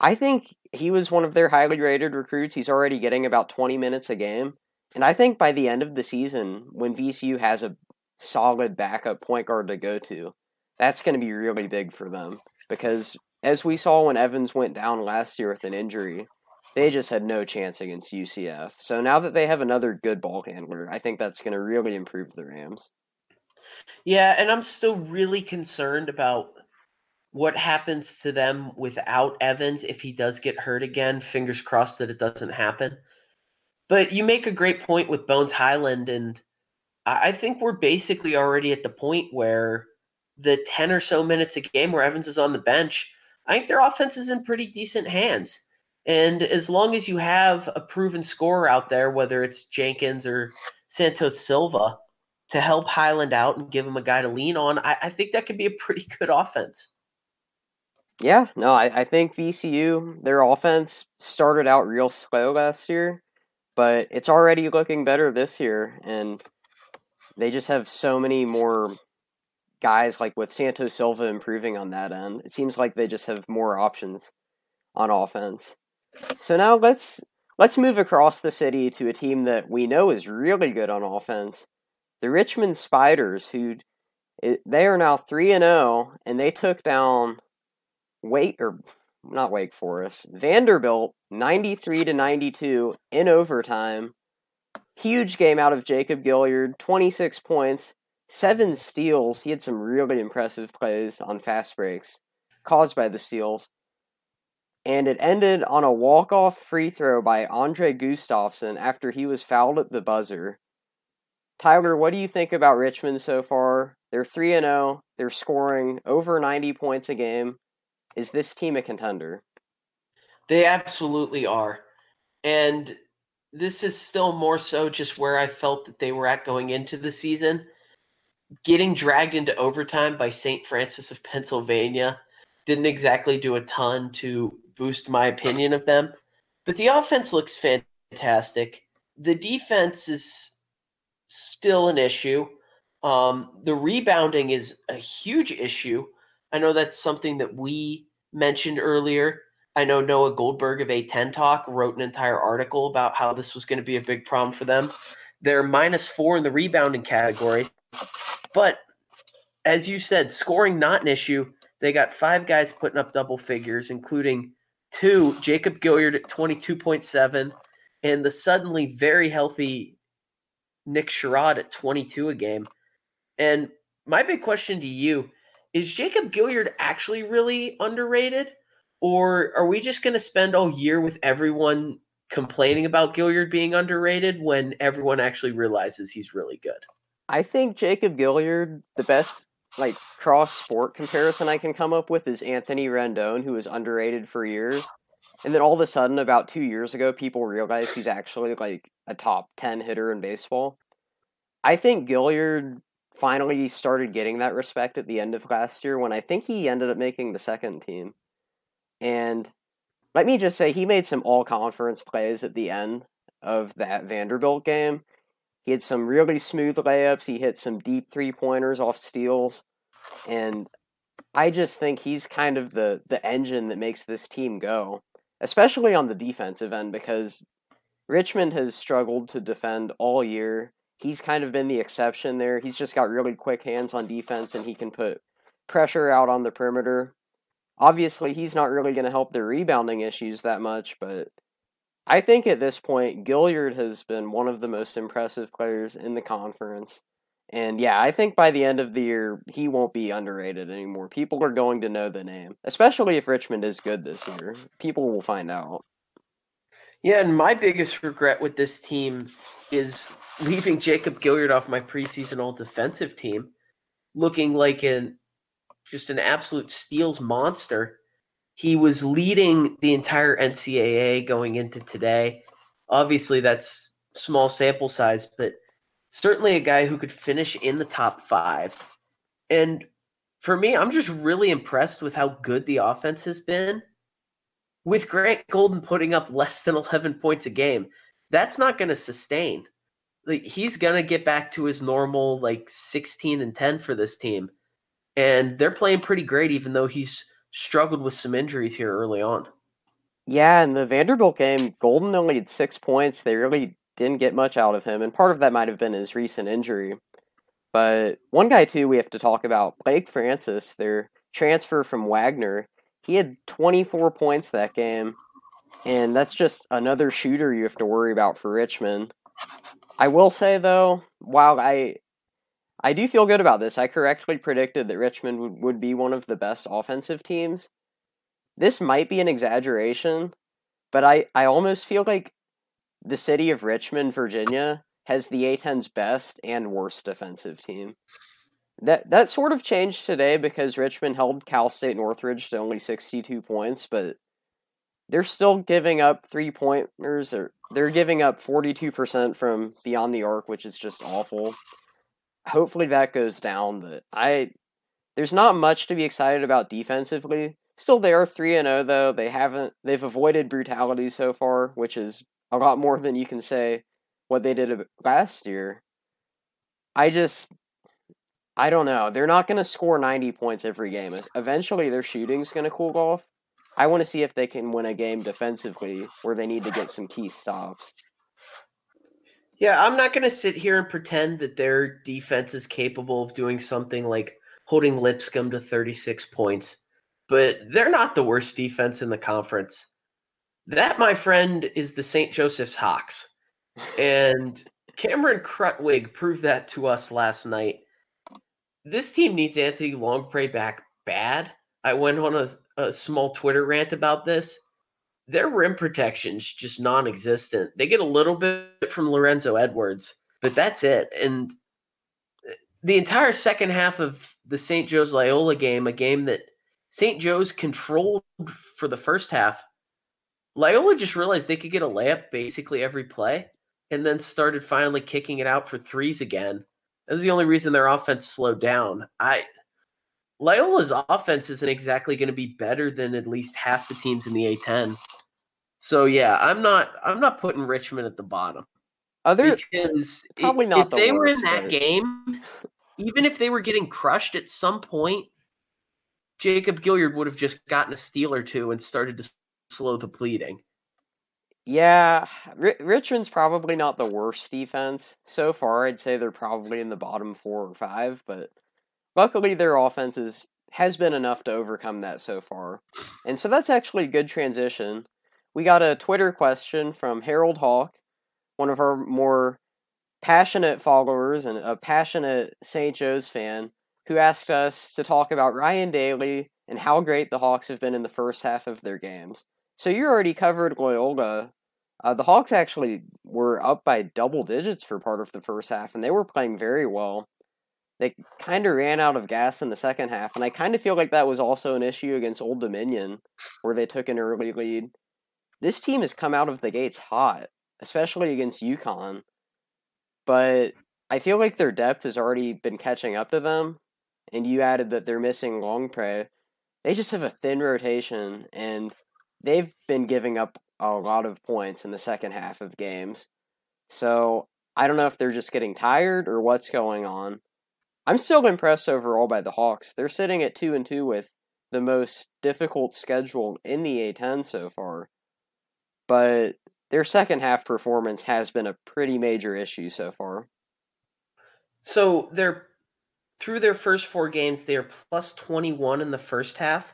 I think he was one of their highly rated recruits. He's already getting about 20 minutes a game. And I think by the end of the season, when VCU has a solid backup point guard to go to, that's going to be really big for them. Because as we saw when Evans went down last year with an injury, they just had no chance against UCF. So now that they have another good ball handler, I think that's going to really improve the Rams. Yeah, and I'm still really concerned about what happens to them without Evans if he does get hurt again. Fingers crossed that it doesn't happen. But you make a great point with Bones Hyland, and I think we're basically already at the point where the 10 or so minutes a game where Evans is on the bench, I think their offense is in pretty decent hands. And as long as you have a proven scorer out there, whether it's Jenkins or Santos Silva, to help Hyland out and give him a guy to lean on, I, I think that could be a pretty good offense. Yeah, no, I, I think VCU, their offense started out real slow last year, but it's already looking better this year. And they just have so many more guys, like with Santos Silva improving on that end. It seems like they just have more options on offense. So now let's let's move across the city to a team that we know is really good on offense, the Richmond Spiders, who eh, they are now three and zero, oh, and they took down Wake or not Wake Forest, Vanderbilt, ninety three to ninety two in overtime. Huge game out of Jacob Gilyard, twenty six points, seven steals. He had some really impressive plays on fast breaks caused by the steals and it ended on a walk-off free throw by Andre Gustavson after he was fouled at the buzzer. Tyler, what do you think about Richmond so far? They're 3 and 0. They're scoring over 90 points a game. Is this team a contender? They absolutely are. And this is still more so just where I felt that they were at going into the season. Getting dragged into overtime by St. Francis of Pennsylvania didn't exactly do a ton to boost my opinion of them. But the offense looks fantastic. The defense is still an issue. Um, the rebounding is a huge issue. I know that's something that we mentioned earlier. I know Noah Goldberg of A10 Talk wrote an entire article about how this was going to be a big problem for them. They're minus four in the rebounding category. But as you said, scoring not an issue. They got five guys putting up double figures, including Two, Jacob Gilyard at 22.7, and the suddenly very healthy Nick Sherod at 22 a game. And my big question to you is Jacob Gilyard actually really underrated? Or are we just going to spend all year with everyone complaining about Gilyard being underrated when everyone actually realizes he's really good? I think Jacob Gilyard, the best like cross sport comparison I can come up with is Anthony Rendon, who was underrated for years. And then all of a sudden, about two years ago, people realized he's actually like a top 10 hitter in baseball. I think Gilyard finally started getting that respect at the end of last year when I think he ended up making the second team. And let me just say, he made some all conference plays at the end of that Vanderbilt game. He had some really smooth layups. He hit some deep three pointers off steals. And I just think he's kind of the, the engine that makes this team go, especially on the defensive end, because Richmond has struggled to defend all year. He's kind of been the exception there. He's just got really quick hands on defense and he can put pressure out on the perimeter. Obviously, he's not really going to help their rebounding issues that much, but I think at this point, Gilyard has been one of the most impressive players in the conference. And yeah, I think by the end of the year, he won't be underrated anymore. People are going to know the name, especially if Richmond is good this year. People will find out. Yeah, and my biggest regret with this team is leaving Jacob Gilyard off my preseason all defensive team, looking like an just an absolute steals monster. He was leading the entire NCAA going into today. Obviously, that's small sample size, but certainly a guy who could finish in the top five. And for me, I'm just really impressed with how good the offense has been. With Grant Golden putting up less than 11 points a game, that's not going to sustain. like he's gonna get back to his normal like 16 and 10 for this team, and they're playing pretty great, even though he's struggled with some injuries here early on. Yeah, in the Vanderbilt game, Golden only had six points. They really didn't get much out of him, and part of that might have been his recent injury. But one guy too we have to talk about, Blake Francis, their transfer from Wagner. He had 24 points that game, and that's just another shooter you have to worry about for Richmond. I will say though, while I I do feel good about this, I correctly predicted that Richmond would, be one of the best offensive teams. This might be an exaggeration, but I, I almost feel like the city of Richmond, Virginia, has the A10's best and worst defensive team. That that sort of changed today because Richmond held Cal State Northridge to only 62 points, but they're still giving up three pointers or they're giving up 42% from beyond the arc, which is just awful. Hopefully that goes down, but I there's not much to be excited about defensively. Still they are 3 and 0 though. They haven't they've avoided brutality so far, which is a lot more than you can say what they did last year. I just I don't know. They're not going to score 90 points every game. Eventually their shooting's going to cool off. I want to see if they can win a game defensively where they need to get some key stops. Yeah, I'm not going to sit here and pretend that their defense is capable of doing something like holding Lipscomb to 36 points, but they're not the worst defense in the conference. That, my friend, is the St. Joseph's Hawks. And Cameron Krutwig proved that to us last night. This team needs Anthony Longpre back bad. I went on a, a small Twitter rant about this. Their rim protection's just non-existent. They get a little bit from Lorenzo Edwards, but that's it. And uh, the entire second half of the St. Joe's Loyola game, a game that St. Joe's controlled for the first half, Loyola just realized they could get a layup basically every play and then started finally kicking it out for threes again. That was the only reason their offense slowed down. I Loyola's offense isn't exactly going to be better than at least half the teams in the A10. So yeah, I'm not I'm not putting Richmond at the bottom. Other because probably if, not if the they were in that but- game, even if they were getting crushed at some point, Jacob Gilyard would have just gotten a steal or two and started to slow the bleeding. Yeah, Ri Richmond's probably not the worst defense so far. I'd say they're probably in the bottom four or five, but luckily their offense is, has been enough to overcome that so far. And so that's actually a good transition. We got a Twitter question from Harold Hawk, one of our more passionate followers and a passionate St. Joe's fan, who asked us to talk about Ryan Daly and how great the Hawks have been in the first half of their games. So you already covered Loyola. Uh, the Hawks actually were up by double digits for part of the first half, and they were playing very well. They kind of ran out of gas in the second half, and I kind of feel like that was also an issue against Old Dominion, where they took an early lead. This team has come out of the gates hot, especially against UConn, but I feel like their depth has already been catching up to them, and you added that they're missing Longpre. They just have a thin rotation, and they've been giving up a lot of points in the second half of games. So I don't know if they're just getting tired or what's going on. I'm still impressed overall by the Hawks. They're sitting at two and two with the most difficult schedule in the A10 so far. But their second half performance has been a pretty major issue so far. So they're through their first four games, they are plus 21 in the first half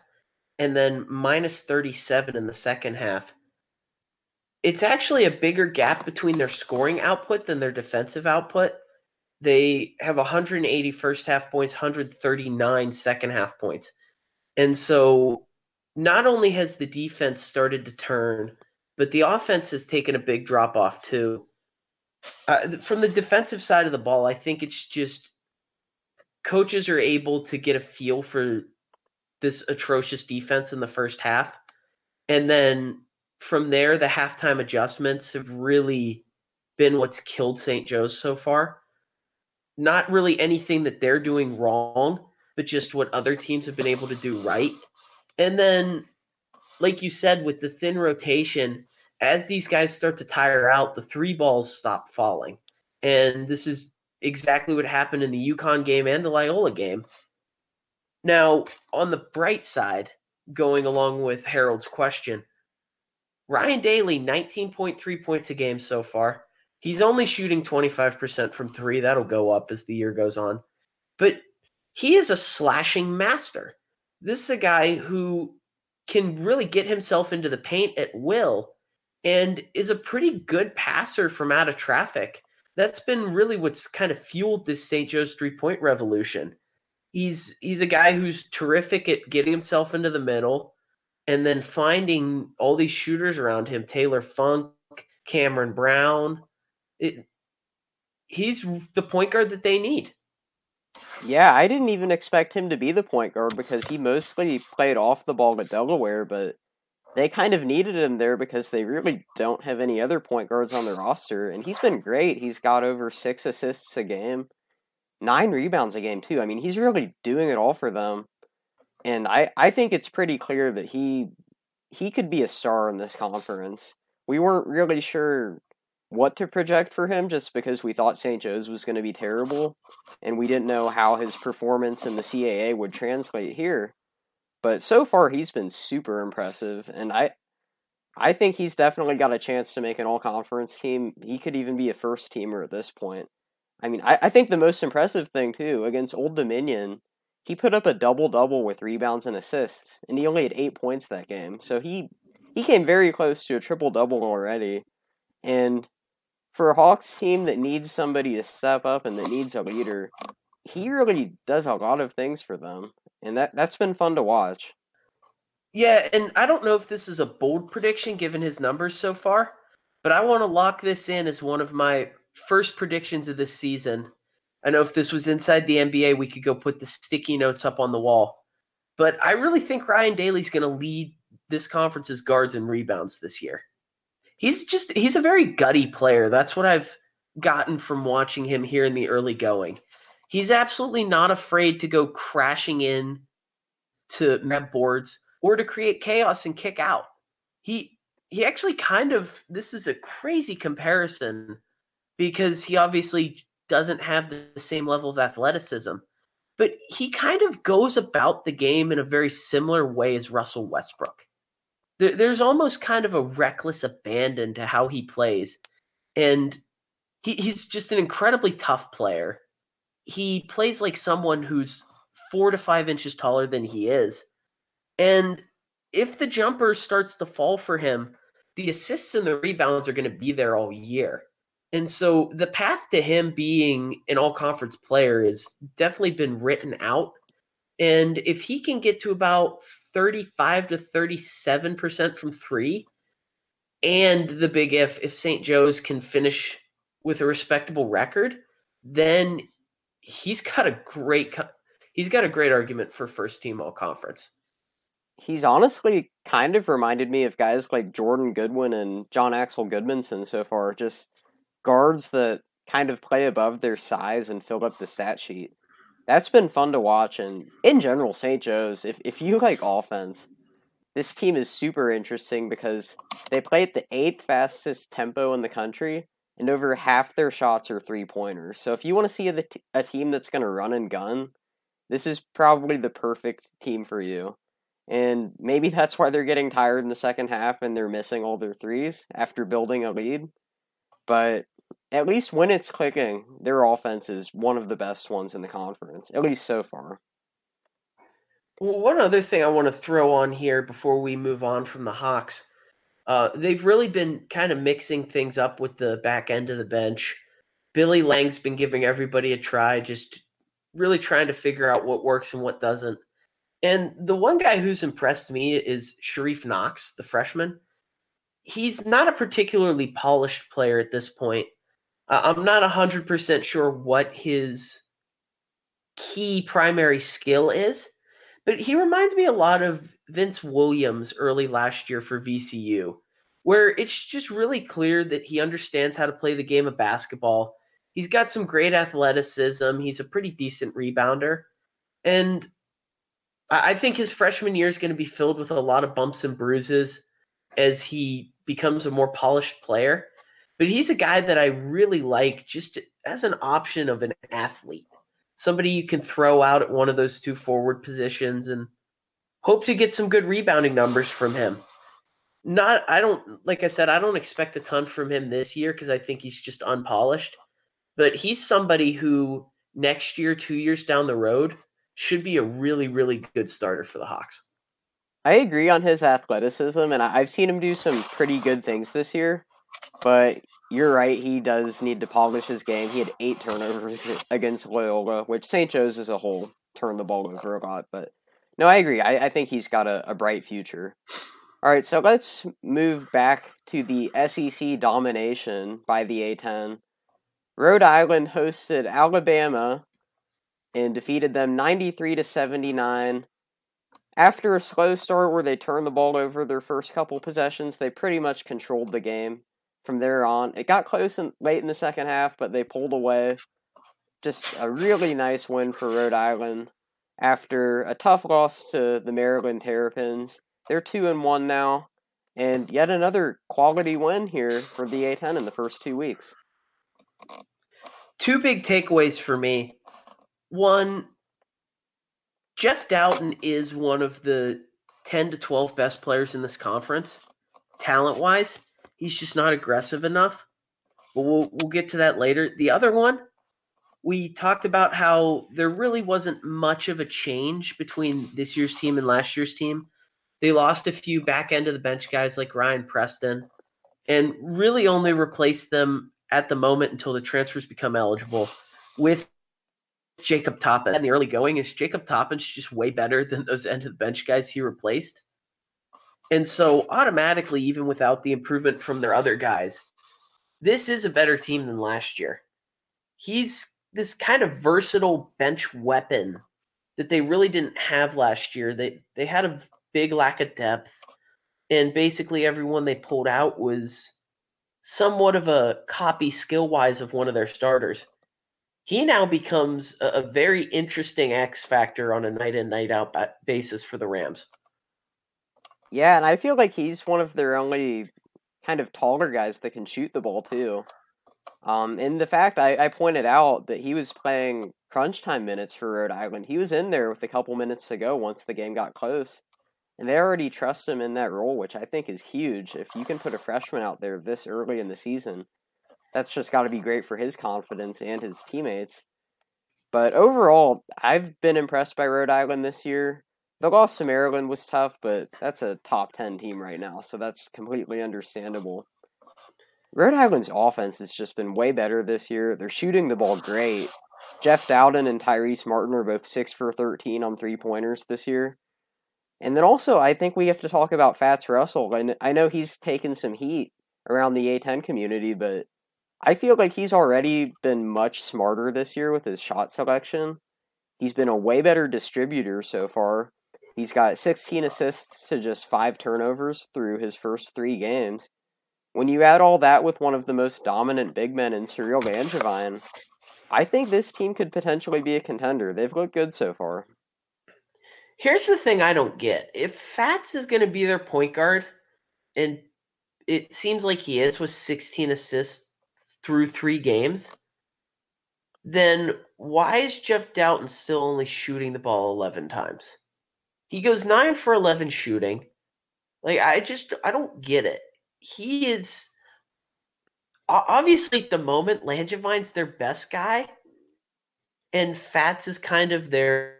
and then minus 37 in the second half. It's actually a bigger gap between their scoring output than their defensive output. They have 180 first half points, 139 second half points. And so not only has the defense started to turn, but the offense has taken a big drop off too. Uh, from the defensive side of the ball, I think it's just coaches are able to get a feel for this atrocious defense in the first half. And then from there, the halftime adjustments have really been what's killed St. Joe's so far. Not really anything that they're doing wrong, but just what other teams have been able to do right. And then, like you said, with the thin rotation, as these guys start to tire out, the three balls stop falling. And this is exactly what happened in the UConn game and the Loyola game. Now, on the bright side, going along with Harold's question, Ryan Daly, 19.3 points a game so far. He's only shooting 25% from three. That'll go up as the year goes on. But he is a slashing master. This is a guy who can really get himself into the paint at will and is a pretty good passer from out of traffic. That's been really what's kind of fueled this St. Joe's three point revolution. He's he's a guy who's terrific at getting himself into the middle and then finding all these shooters around him, Taylor Funk, Cameron Brown. It, he's the point guard that they need. Yeah, I didn't even expect him to be the point guard because he mostly played off the ball at Delaware, but they kind of needed him there because they really don't have any other point guards on their roster. And he's been great. He's got over six assists a game, nine rebounds a game, too. I mean, he's really doing it all for them. And I, I think it's pretty clear that he he could be a star in this conference. We weren't really sure what to project for him just because we thought St. Joe's was going to be terrible and we didn't know how his performance in the CAA would translate here. But so far, he's been super impressive, and I, I think he's definitely got a chance to make an all-conference team. He could even be a first teamer at this point. I mean, I, I think the most impressive thing too against Old Dominion, he put up a double double with rebounds and assists, and he only had eight points that game. So he he came very close to a triple double already. And for a Hawks team that needs somebody to step up and that needs a leader, he really does a lot of things for them and that that's been fun to watch. Yeah, and I don't know if this is a bold prediction given his numbers so far, but I want to lock this in as one of my first predictions of this season. I know if this was inside the NBA, we could go put the sticky notes up on the wall. But I really think Ryan Daly's going to lead this conference's guards and rebounds this year. He's just he's a very gutty player. That's what I've gotten from watching him here in the early going he's absolutely not afraid to go crashing in to map boards or to create chaos and kick out. He he actually kind of this is a crazy comparison because he obviously doesn't have the same level of athleticism, but he kind of goes about the game in a very similar way as Russell Westbrook. There's almost kind of a reckless abandon to how he plays, and he, he's just an incredibly tough player he plays like someone who's four to five inches taller than he is. And if the jumper starts to fall for him, the assists and the rebounds are going to be there all year. And so the path to him being an all conference player has definitely been written out. And if he can get to about 35 to 37% from three, and the big if, if St. Joe's can finish with a respectable record, then he's got a great he's got a great argument for first team all conference. He's honestly kind of reminded me of guys like Jordan Goodwin and Jon Axel Gudmundsson so far, just guards that kind of play above their size and fill up the stat sheet. That's been fun to watch and in general St. Joe's, if if you like offense, this team is super interesting because they play at the eighth fastest tempo in the country and over half their shots are three pointers. So if you want to see a, a team that's going to run and gun, this is probably the perfect team for you. And maybe that's why they're getting tired in the second half and they're missing all their threes after building a lead. But at least when it's clicking, their offense is one of the best ones in the conference, at least so far. Well, one other thing I want to throw on here before we move on from the Hawks uh, they've really been kind of mixing things up with the back end of the bench. Billy Lange's been giving everybody a try, just really trying to figure out what works and what doesn't. And the one guy who's impressed me is Sharif Knox, the freshman. He's not a particularly polished player at this point. I'm not 100% sure what his key primary skill is, but he reminds me a lot of Vince Williams early last year for VCU, where it's just really clear that he understands how to play the game of basketball. He's got some great athleticism. He's a pretty decent rebounder. And I think his freshman year is going to be filled with a lot of bumps and bruises as he becomes a more polished player. But he's a guy that I really like just as an option of an athlete. Somebody you can throw out at one of those two forward positions and hope to get some good rebounding numbers from him. Not, I don't, like I said, I don't expect a ton from him this year because I think he's just unpolished. But he's somebody who next year, two years down the road, should be a really, really good starter for the Hawks. I agree on his athleticism, and I've seen him do some pretty good things this year. But you're right, he does need to polish his game. He had eight turnovers against Loyola, which St. Joe's as a whole turned the ball over a lot. But no, I agree. I, I think he's got a, a bright future. All right, so let's move back to the SEC domination by the A10. Rhode Island hosted Alabama and defeated them 93 to 79. After a slow start where they turned the ball over their first couple possessions, they pretty much controlled the game from there on. It got close in, late in the second half, but they pulled away. Just a really nice win for Rhode Island after a tough loss to the Maryland Terrapins. They're two and one now, and yet another quality win here for the A10 in the first two weeks. Two big takeaways for me. One, Jeff Dowtin is one of the 10 to 12 best players in this conference, talent wise. He's just not aggressive enough. But we'll, we'll get to that later. The other one, we talked about how there really wasn't much of a change between this year's team and last year's team. They lost a few back end of the bench guys like Ryan Preston and really only replaced them at the moment until the transfers become eligible with Jacob Toppin. And the early going is Jacob Toppin's just way better than those end of the bench guys he replaced. And so automatically, even without the improvement from their other guys, this is a better team than last year. He's this kind of versatile bench weapon that they really didn't have last year. They they had a big lack of depth, and basically everyone they pulled out was somewhat of a copy skill wise of one of their starters. He now becomes a, a very interesting X factor on a night in night out basis for the Rams. Yeah, and I feel like he's one of their only kind of taller guys that can shoot the ball too. Um, and the fact I, I pointed out that he was playing crunch time minutes for Rhode Island. He was in there with a couple minutes to go once the game got close. And they already trust him in that role, which I think is huge. If you can put a freshman out there this early in the season, that's just got to be great for his confidence and his teammates. But overall, I've been impressed by Rhode Island this year. The loss to Maryland was tough, but that's a top 10 team right now, so that's completely understandable. Rhode Island's offense has just been way better this year. They're shooting the ball great. Jeff Dowtin and Tyrese Martin are both 6 for 13 on three pointers this year. And then also, I think we have to talk about Fats Russell. And I know he's taken some heat around the A10 community, but I feel like he's already been much smarter this year with his shot selection. He's been a way better distributor so far. He's got 16 assists to just five turnovers through his first three games. When you add all that with one of the most dominant big men in Cyril Langevine, I think this team could potentially be a contender. They've looked good so far. Here's the thing I don't get. If Fats is going to be their point guard, and it seems like he is with 16 assists through three games, then why is Jeff Dowtin still only shooting the ball 11 times? He goes 9 for 11 shooting. Like, I just, I don't get it he is obviously at the moment Langevine's their best guy, and Fats is kind of their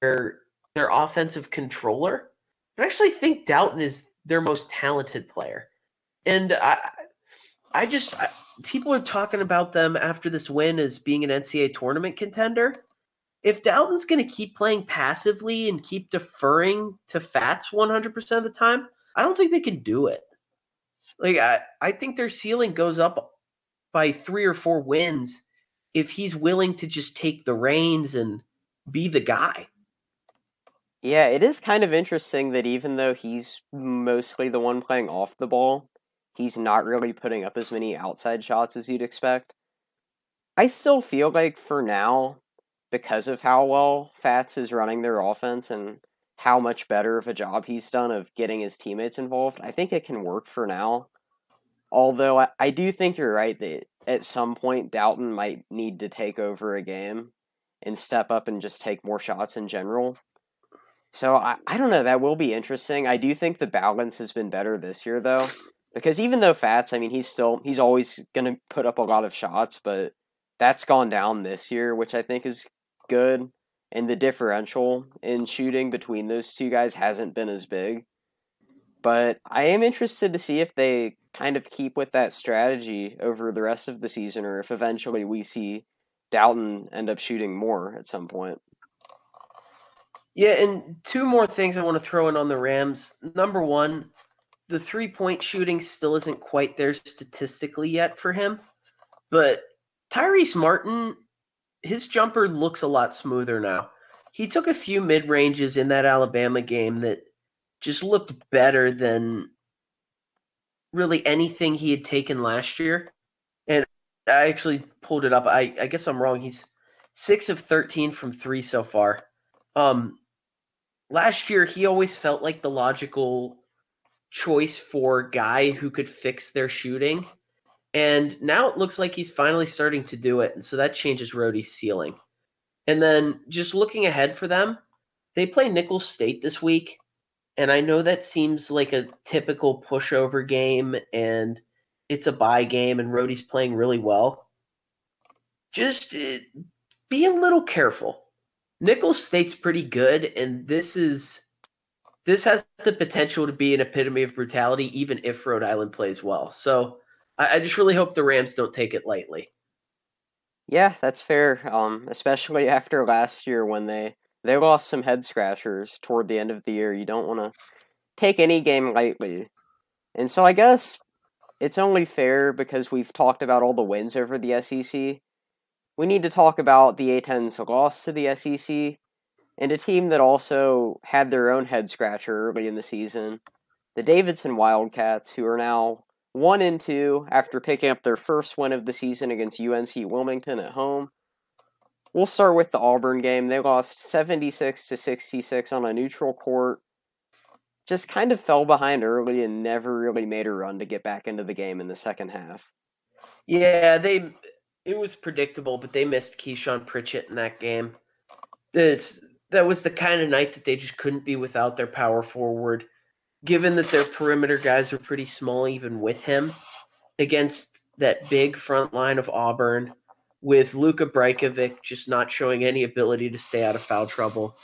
their their offensive controller. But I actually think Dowtin is their most talented player, and I I just I, people are talking about them after this win as being an NCAA tournament contender. If Dowtin's going to keep playing passively and keep deferring to Fats 100% of the time, I don't think they can do it. Like I, I think their ceiling goes up by three or four wins if he's willing to just take the reins and be the guy. Yeah, it is kind of interesting that even though he's mostly the one playing off the ball, he's not really putting up as many outside shots as you'd expect. I still feel like for now, because of how well Fats is running their offense and how much better of a job he's done of getting his teammates involved. I think it can work for now. Although I, I do think you're right that at some point Dowtin might need to take over a game and step up and just take more shots in general. So I, I don't know, that will be interesting. I do think the balance has been better this year though. Because even though Fats, I mean he's still he's always gonna put up a lot of shots, but that's gone down this year, which I think is good. And the differential in shooting between those two guys hasn't been as big. But I am interested to see if they kind of keep with that strategy over the rest of the season or if eventually we see Dowtin end up shooting more at some point. Yeah, and two more things I want to throw in on the Rams. Number one, the three point shooting still isn't quite there statistically yet for him, but Tyrese Martin, his jumper looks a lot smoother now. He took a few mid ranges in that Alabama game that just looked better than really anything he had taken last year. And I actually pulled it up. I, I guess I'm wrong. He's six of 13 from three so far. Um, last year, he always felt like the logical choice for guy who could fix their shooting. And now it looks like he's finally starting to do it. And so that changes Rhodey's ceiling. And then just looking ahead for them, they play Nicholls State this week. And I know that seems like a typical pushover game and it's a bye game and Rhodey's playing really well. Just uh, be a little careful. Nicholls State's pretty good, and this is this has the potential to be an epitome of brutality, even if Rhode Island plays well. So I, I just really hope the Rams don't take it lightly. Yeah, that's fair. Um, especially after last year when they they lost some head scratchers toward the end of the year. You don't want to take any game lightly, and so I guess it's only fair because we've talked about all the wins over the SEC. We need to talk about the A10's loss to the SEC and a team that also had their own head scratcher early in the season, the Davidson Wildcats, who are now one and two after picking up their first win of the season against UNC Wilmington at home. We'll start with the Auburn game. They lost 76 to 66 on a neutral court. Just kind of fell behind early and never really made a run to get back into the game in the second half. Yeah, they it was predictable, but they missed KiShawn Pritchett in that game. This that was the kind of night that they just couldn't be without their power forward given that their perimeter guys are pretty small even with him against that big front line of Auburn with Luka Brajkovic just not showing any ability to stay out of foul trouble.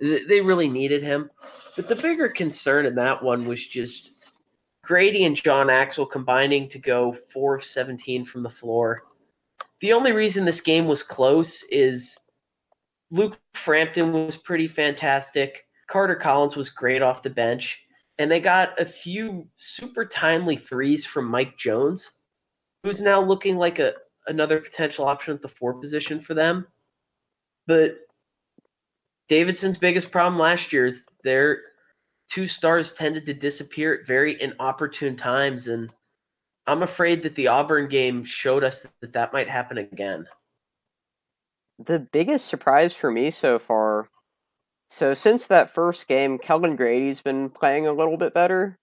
They really needed him. But the bigger concern in that one was just Grady and Jon Axel combining to go 4 of 17 from the floor. The only reason this game was close is Luke Frampton was pretty fantastic. Carter Collins was great off the bench and they got a few super timely threes from Mike Jones, who's now looking like a another potential option at the four position for them. But Davidson's biggest problem last year is their two stars tended to disappear at very inopportune times, and I'm afraid that the Auburn game showed us that that might happen again. The biggest surprise for me so far so since that first game, Kelvin Grady's been playing a little bit better,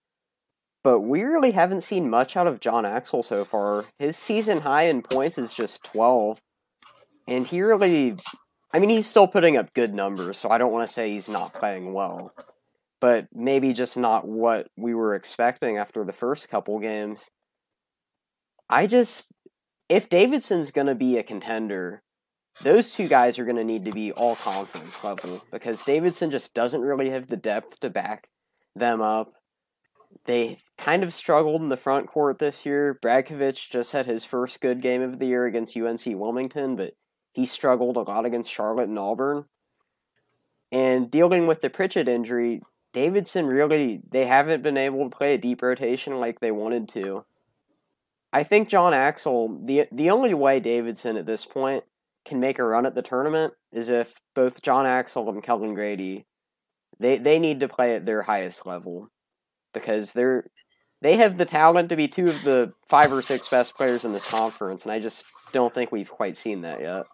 but we really haven't seen much out of Jon Axel so far. His season high in points is just 12, and he really, I mean, he's still putting up good numbers, so I don't want to say he's not playing well, but maybe just not what we were expecting after the first couple games. I just, if Davidson's going to be a contender, those two guys are going to need to be all conference level because Davidson just doesn't really have the depth to back them up. They kind of struggled in the front court this year. Brajkovic just had his first good game of the year against UNC Wilmington, but he struggled a lot against Charlotte and Auburn. And dealing with the Pritchett injury, Davidson really they haven't been able to play a deep rotation like they wanted to. I think Jon Axel the the only way Davidson at this point can make a run at the tournament is if both Jon Axel and Kelvin Grady they they need to play at their highest level because they're they have the talent to be two of the five or six best players in this conference, and I just don't think we've quite seen that yet.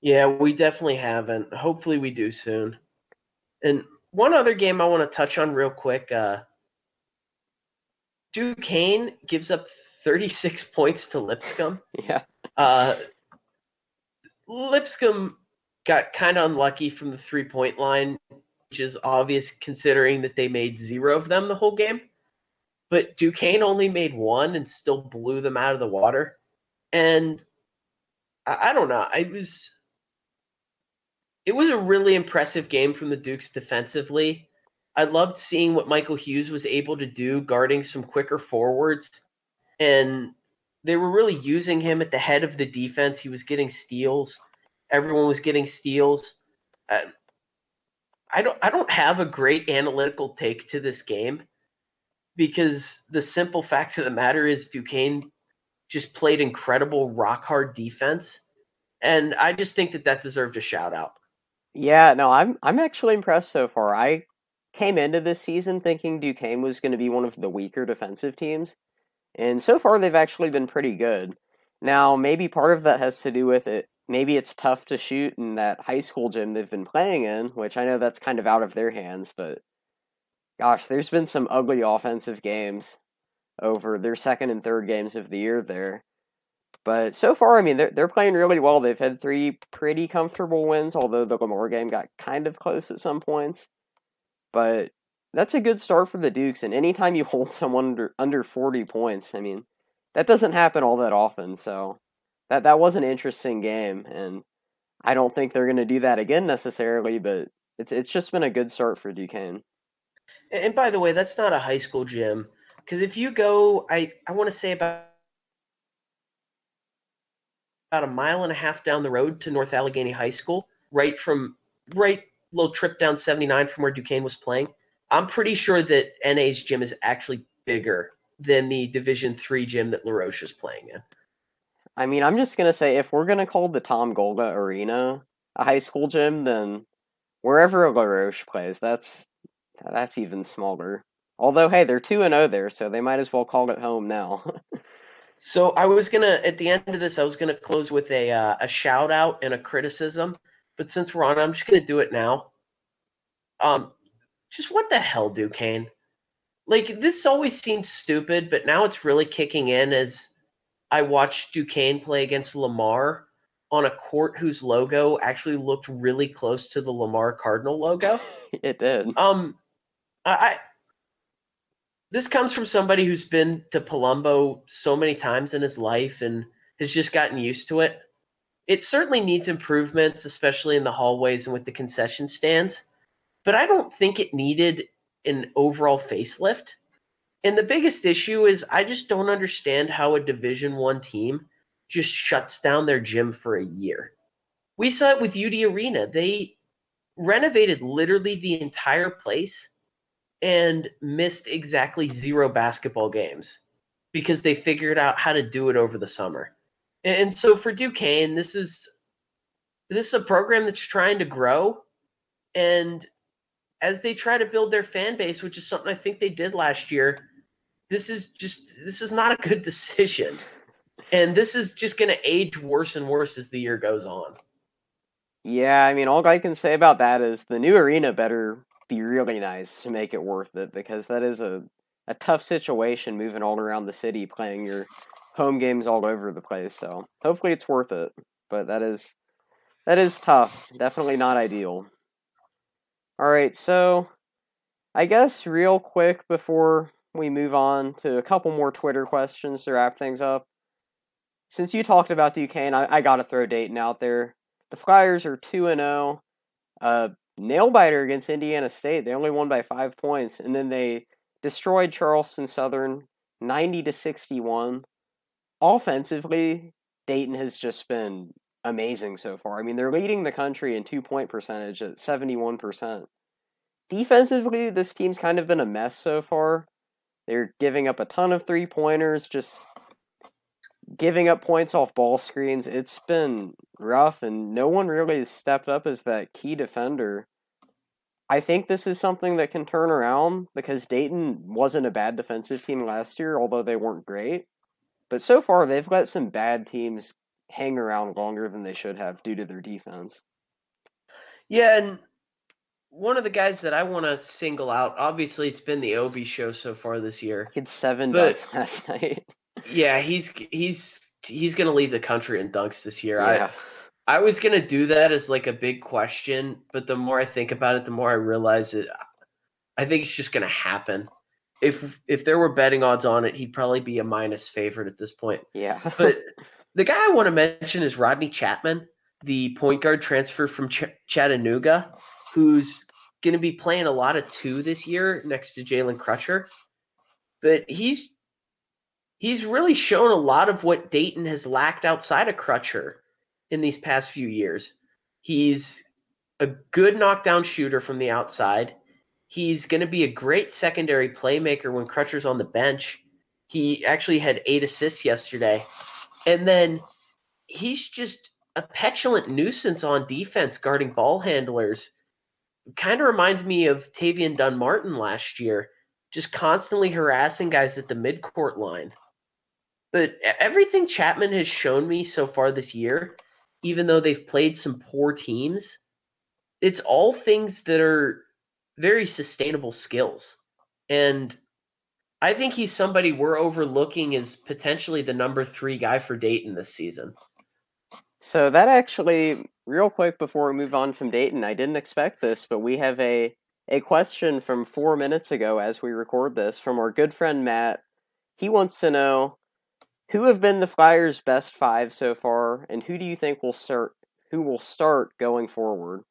Yeah, we definitely haven't. Hopefully, we do soon. And one other game I want to touch on real quick. Uh, Duquesne gives up 36 points to Lipscomb. Yeah. Uh, Lipscomb got kind of unlucky from the three point line, which is obvious considering that they made zero of them the whole game. But Duquesne only made one and still blew them out of the water. And I, I don't know. I was. It was a really impressive game from the Dukes defensively. I loved seeing what Michael Hughes was able to do guarding some quicker forwards. And they were really using him at the head of the defense. He was getting steals. Everyone was getting steals. Uh, I don't I don't have a great analytical take to this game because the simple fact of the matter is Duquesne just played incredible rock hard defense and I just think that that deserved a shout out. Yeah, no, I'm I'm actually impressed so far. I came into this season thinking Duquesne was going to be one of the weaker defensive teams, and so far they've actually been pretty good. Now, maybe part of that has to do with it. Maybe it's tough to shoot in that high school gym they've been playing in, which I know that's kind of out of their hands, but gosh, there's been some ugly offensive games over their second and third games of the year there. But so far, I mean, they're they're playing really well. They've had three pretty comfortable wins, although the Lamar game got kind of close at some points. But that's a good start for the Dukes. And anytime you hold someone under under forty points, I mean, that doesn't happen all that often. So that that was an interesting game, and I don't think they're going to do that again necessarily. But it's it's just been a good start for Duquesne. And by the way, that's not a high school gym because if you go, I I want to say about about a mile and a half down the road to North Allegheny High School, right from right little trip down 79 from where Duquesne was playing. I'm pretty sure that NA's gym is actually bigger than the Division Three gym that LaRoche is playing in. I mean, I'm just gonna say if we're gonna call the Tom Golga Arena a high school gym, then wherever LaRoche plays, that's that's even smaller. Although, hey, they're two and zero there, so they might as well call it home now. So I was gonna at the end of this, I was gonna close with a uh, a shout out and a criticism, but since we're on, I'm just gonna do it now. Um, just what the hell, Duquesne? Like this always seemed stupid, but now it's really kicking in as I watched Duquesne play against Lamar on a court whose logo actually looked really close to the Lamar Cardinal logo. it did. Um, I this comes from somebody who's been to Palumbo so many times in his life and has just gotten used to it. It certainly needs improvements, especially in the hallways and with the concession stands, but I don't think it needed an overall facelift. And the biggest issue is I just don't understand how a Division 1 team just shuts down their gym for a year. We saw it with UD Arena. They renovated literally the entire place and missed exactly zero basketball games because they figured out how to do it over the summer. And so for Duquesne, this is this is a program that's trying to grow and as they try to build their fan base, which is something I think they did last year, this is just this is not a good decision. And this is just going to age worse and worse as the year goes on. Yeah, I mean, all I can say about that is the new arena better be really nice to make it worth it because that is a, a tough situation moving all around the city playing your home games all over the place. So hopefully it's worth it. But that is that is tough. Definitely not ideal. Alright, so I guess real quick before we move on to a couple more Twitter questions to wrap things up. Since you talked about Duquesne, I, I gotta throw Dayton out there. The Flyers are 2 and 0. Uh, nail biter against Indiana State. They only won by five points, and then they destroyed Charleston Southern ninety to sixty one. Offensively, Dayton has just been amazing so far. I mean, they're leading the country in two point percentage at seventy one percent. Defensively, this team's kind of been a mess so far. They're giving up a ton of three pointers, just giving up points off ball screens. It's been rough, and no one really has stepped up as that key defender. I think this is something that can turn around because Dayton wasn't a bad defensive team last year, although they weren't great. But so far, they've let some bad teams hang around longer than they should have due to their defense. Yeah, and one of the guys that I want to single out. Obviously, it's been the Obi show so far this year. He had seven dunks last night. Yeah, he's he's he's gonna lead the country in dunks this year. Yeah. I I was gonna do that as like a big question, but the more I think about it, the more I realize it. I think it's just gonna happen. If if there were betting odds on it, he'd probably be a minus favorite at this point. yeah. But the guy I want to mention is Rodney Chatman, the point guard transfer from Ch- Chattanooga, who's going to be playing a lot of two this year next to Jalen Crutcher. But he's he's really shown a lot of what Dayton has lacked outside of Crutcher in these past few years. He's a good knockdown shooter from the outside. He's going to be a great secondary playmaker when Crutcher's on the bench. He actually had eight assists yesterday. And then he's just a petulant nuisance on defense guarding ball handlers. Kind of reminds me of Tavian Dunn-Martin last year, just constantly harassing guys at the midcourt line. But everything Chatman has shown me so far this year, even though they've played some poor teams, it's all things that are very sustainable skills. And I think he's somebody we're overlooking as potentially the number three guy for Dayton this season. So that actually, real quick before we move on from Dayton, I didn't expect this, but we have a a question from four minutes ago as we record this from our good friend Matt. He wants to know who have been the Flyers' best five so far, and who do you think will start? Who will start going forward?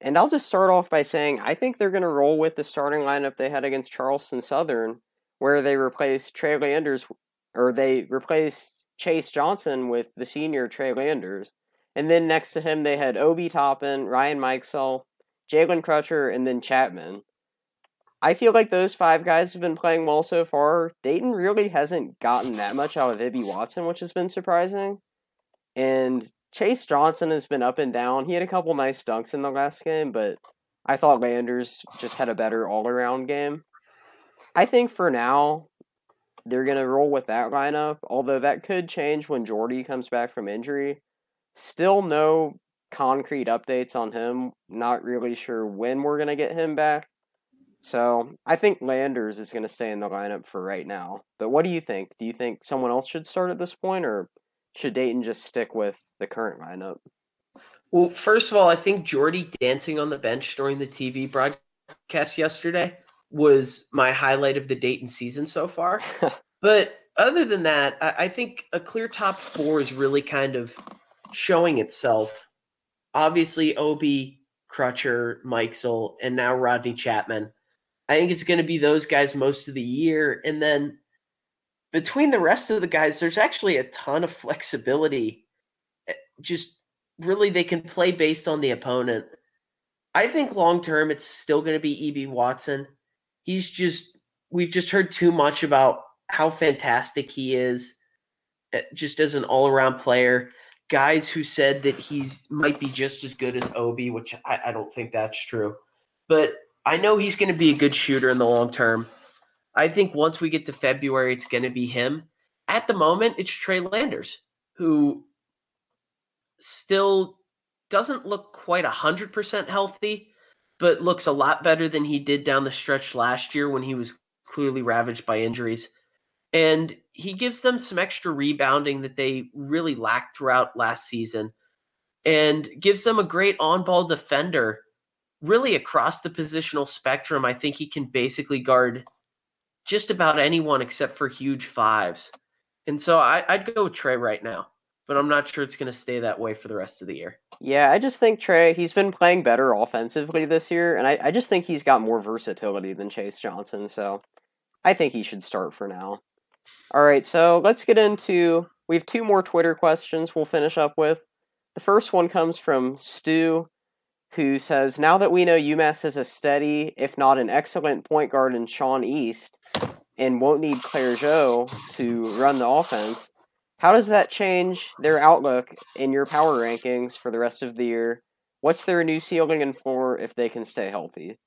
And I'll just start off by saying I think they're going to roll with the starting lineup they had against Charleston Southern, where they replaced Trey Landers, or they replaced Chase Johnson with the senior Trey Landers. And then next to him, they had Obi Toppin, Ryan Mikesell, Jalen Crutcher, and then Chatman. I feel like those five guys have been playing well so far. Dayton really hasn't gotten that much out of Ibi Watson, which has been surprising. And Chase Johnson has been up and down. He had a couple nice dunks in the last game, but I thought Landers just had a better all around game. I think for now, they're going to roll with that lineup, although that could change when Jordy comes back from injury. Still no concrete updates on him. Not really sure when we're going to get him back. So I think Landers is going to stay in the lineup for right now. But what do you think? Do you think someone else should start at this point, or should Dayton just stick with the current lineup? Well, first of all, I think Jordy dancing on the bench during the TV broadcast yesterday was my highlight of the Dayton season so far. but other than that, I, I think a clear top four is really kind of showing itself. Obviously, Obi, Crutcher, Mikesell, and now Rodney Chatman. I think it's going to be those guys most of the year. And then between the rest of the guys, there's actually a ton of flexibility. Eh, Just really, they can play based on the opponent. I think long term, it's still going to be Ibi Watson. He's just, we've just heard too much about how fantastic he is eh, just as an all around player. Guys who said that he's might be just as good as Obi, which I, I don't think that's true. But I know he's going to be a good shooter in the long term. I think once we get to February, it's going to be him. At the moment, it's Trey Landers, who still doesn't look quite 100% healthy, but looks a lot better than he did down the stretch last year when he was clearly ravaged by injuries. And he gives them some extra rebounding that they really lacked throughout last season and gives them a great on ball defender really across the positional spectrum. I think he can basically guard just about anyone except for huge fives. And so I, I'd go with Trey right now, but I'm not sure it's going to stay that way for the rest of the year. Yeah, I just think Trey, he's been playing better offensively this year, and I, I just think he's got more versatility than Chase Johnson, so I think he should start for now. All right, so let's get into. We have two more Twitter questions we'll finish up with. The first one comes from Stu, who says Now that we know UMass is a steady, if not an excellent point guard in Sean East, and won't need Clergeot to run the offense, how does that change their outlook in your power rankings for the rest of the year? What's their new ceiling and floor if they can stay healthy?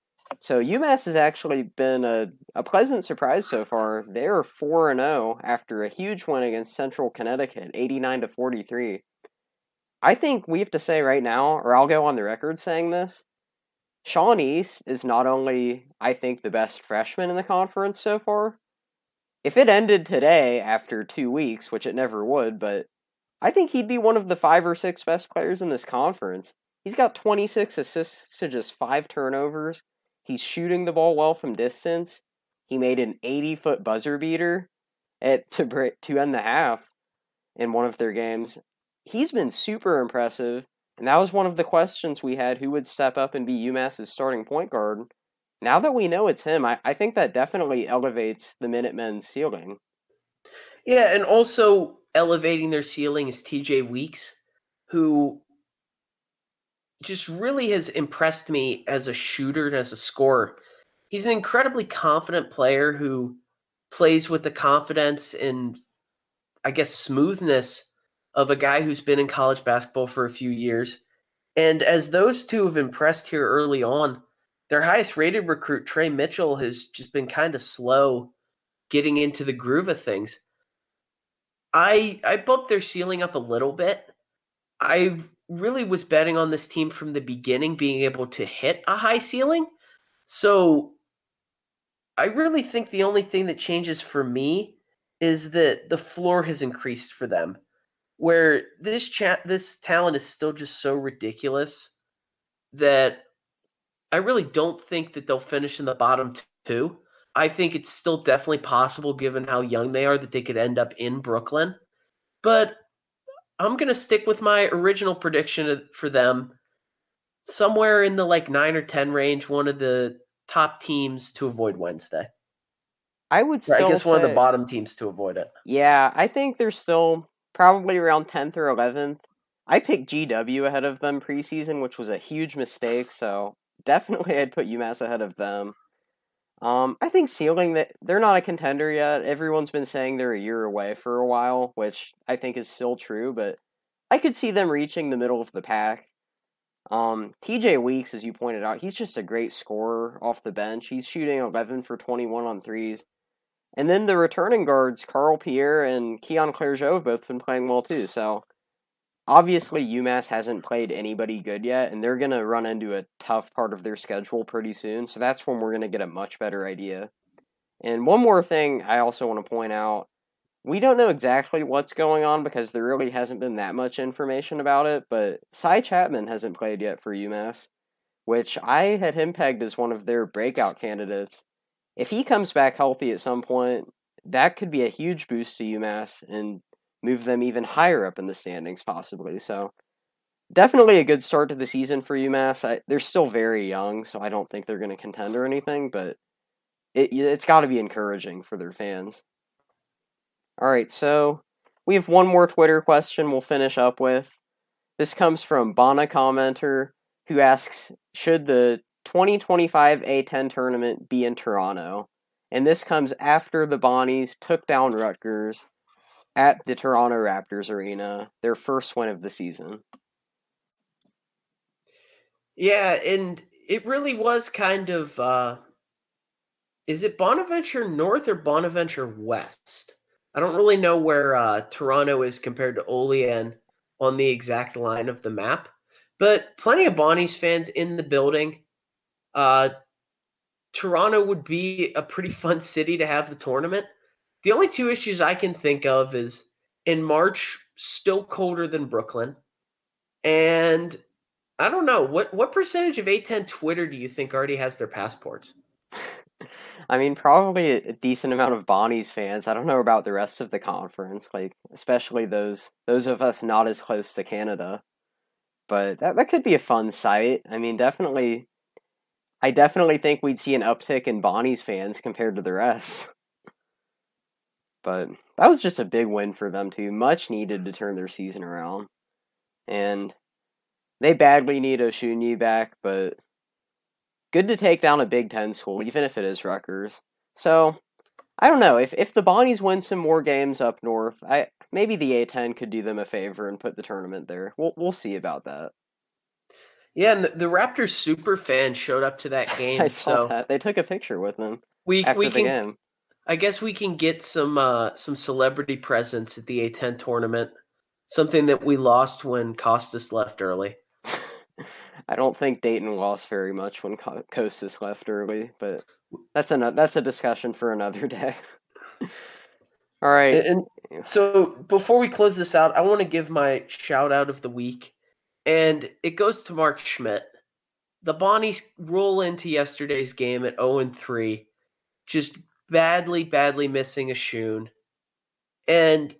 So UMass has actually been a, a pleasant surprise so far. They're 4 and 0 after a huge win against Central Connecticut, 89 to 43. I think we have to say right now, or I'll go on the record saying this, Sean East is not only, I think, the best freshman in the conference so far. If it ended today after two weeks, which it never would, but I think he'd be one of the five or six best players in this conference. He's got 26 assists to just five turnovers. He's shooting the ball well from distance. He made an 80 foot buzzer beater at to break, to end the half in one of their games. He's been super impressive, and that was one of the questions we had: who would step up and be UMass's starting point guard? Now that we know it's him, I, I think that definitely elevates the Minutemen's ceiling. Yeah, and also elevating their ceiling is TJ Weeks, who just really has impressed me as a shooter and as a scorer. He's an incredibly confident player who plays with the confidence and I guess smoothness of a guy who's been in college basketball for a few years. And as those two have impressed here early on, their highest rated recruit, Tre Mitchell, has just been kind of slow getting into the groove of things. I I bumped their ceiling up a little bit. I really was betting on this team from the beginning being able to hit a high ceiling. So I really think the only thing that changes for me is that the floor has increased for them. Where this chat this talent is still just so ridiculous that I really don't think that they'll finish in the bottom two. I think it's still definitely possible, given how young they are, that they could end up in Brooklyn. But I'm going to stick with my original prediction for them somewhere in the like 9 or 10 range, one of the top teams to avoid Wednesday. I would I guess one of the bottom teams to avoid it. Yeah, I think they're still probably around 10th or 11th. I picked GW ahead of them preseason, which was a huge mistake, so definitely I'd put UMass ahead of them. Um, I think ceiling that they're not a contender yet. Everyone's been saying they're a year away for a while, which I think is still true, but I could see them reaching the middle of the pack. Um, TJ Weeks, as you pointed out, he's just a great scorer off the bench. He's shooting 11 for 21 on threes. And then the returning guards, Carl Pierre and Keon Clergeot, have both been playing well too. So obviously UMass hasn't played anybody good yet, and they're gonna run into a tough part of their schedule pretty soon. So that's when we're gonna get a much better idea. And one more thing I also want to point out. We don't know exactly what's going on because there really hasn't been that much information about it, but Sy Chatman hasn't played yet for UMass, which I had him pegged as one of their breakout candidates if he comes back healthy at some point, that could be a huge boost to UMass and move them even higher up in the standings, possibly. So, definitely a good start to the season for UMass. I, they're still very young, so I don't think they're going to contend or anything, but it, it's got to be encouraging for their fans. All right, so we have one more Twitter question we'll finish up with. This comes from Bana Commenter, who asks Should the 2025 A10 tournament be in Toronto? And this comes after the Bonnies took down Rutgers at the Toronto Raptors Arena, their first win of the season. Yeah, and it really was kind of uh is it Bonaventure North or Bonaventure West? I don't really know where uh Toronto is compared to Olean on the exact line of the map, but plenty of Bonnies fans in the building. Uh Toronto would be a pretty fun city to have the tournament. The only two issues I can think of is in March, still colder than Brooklyn. And I don't know what what percentage of A10 Twitter do you think already has their passports? I mean, probably a decent amount of Bonnie's fans. I don't know about the rest of the conference, like especially those those of us not as close to Canada. But that that could be a fun sight. I mean, definitely I definitely think we'd see an uptick in Bonnie's fans compared to the rest. But that was just a big win for them too, much needed to turn their season around. And they badly need Osunniyi back, but good to take down a Big Ten school, even if it is Rutgers. So I don't know if if the Bonnies win some more games up north, I maybe the A10 could do them a favor and put the tournament there. We'll we'll see about that. Yeah, and the, the Raptors super fans showed up to that game, I saw so that they took a picture with them we after we the can game. I guess we can get some uh, some celebrity presence at the A10 tournament. Something that we lost when Costas left early. I don't think Dayton lost very much when Costas left early, but that's a that's a discussion for another day. All right. And, and so before we close this out, I want to give my shout out of the week, and it goes to Mark Schmidt. The Bonnies roll into yesterday's game at 0 and 3, just badly, badly missing Osun. And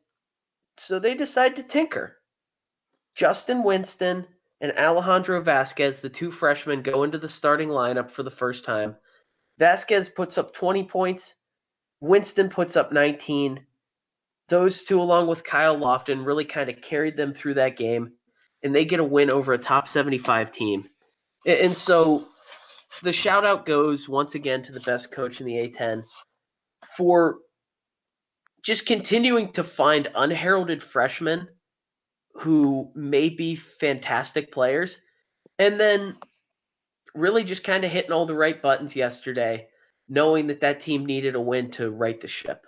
so they decide to tinker. Justin Winston and Alejandro Vasquez, the two freshmen, go into the starting lineup for the first time. Vasquez puts up 20 points. Winston puts up 19. Those two, along with Kyle Lofton, really kind of carried them through that game, and they get a win over a top 75 team. And so the shout out goes once again to the best coach in the A10 for just continuing to find unheralded freshmen who may be fantastic players and then really just kind of hitting all the right buttons yesterday knowing that that team needed a win to right the ship.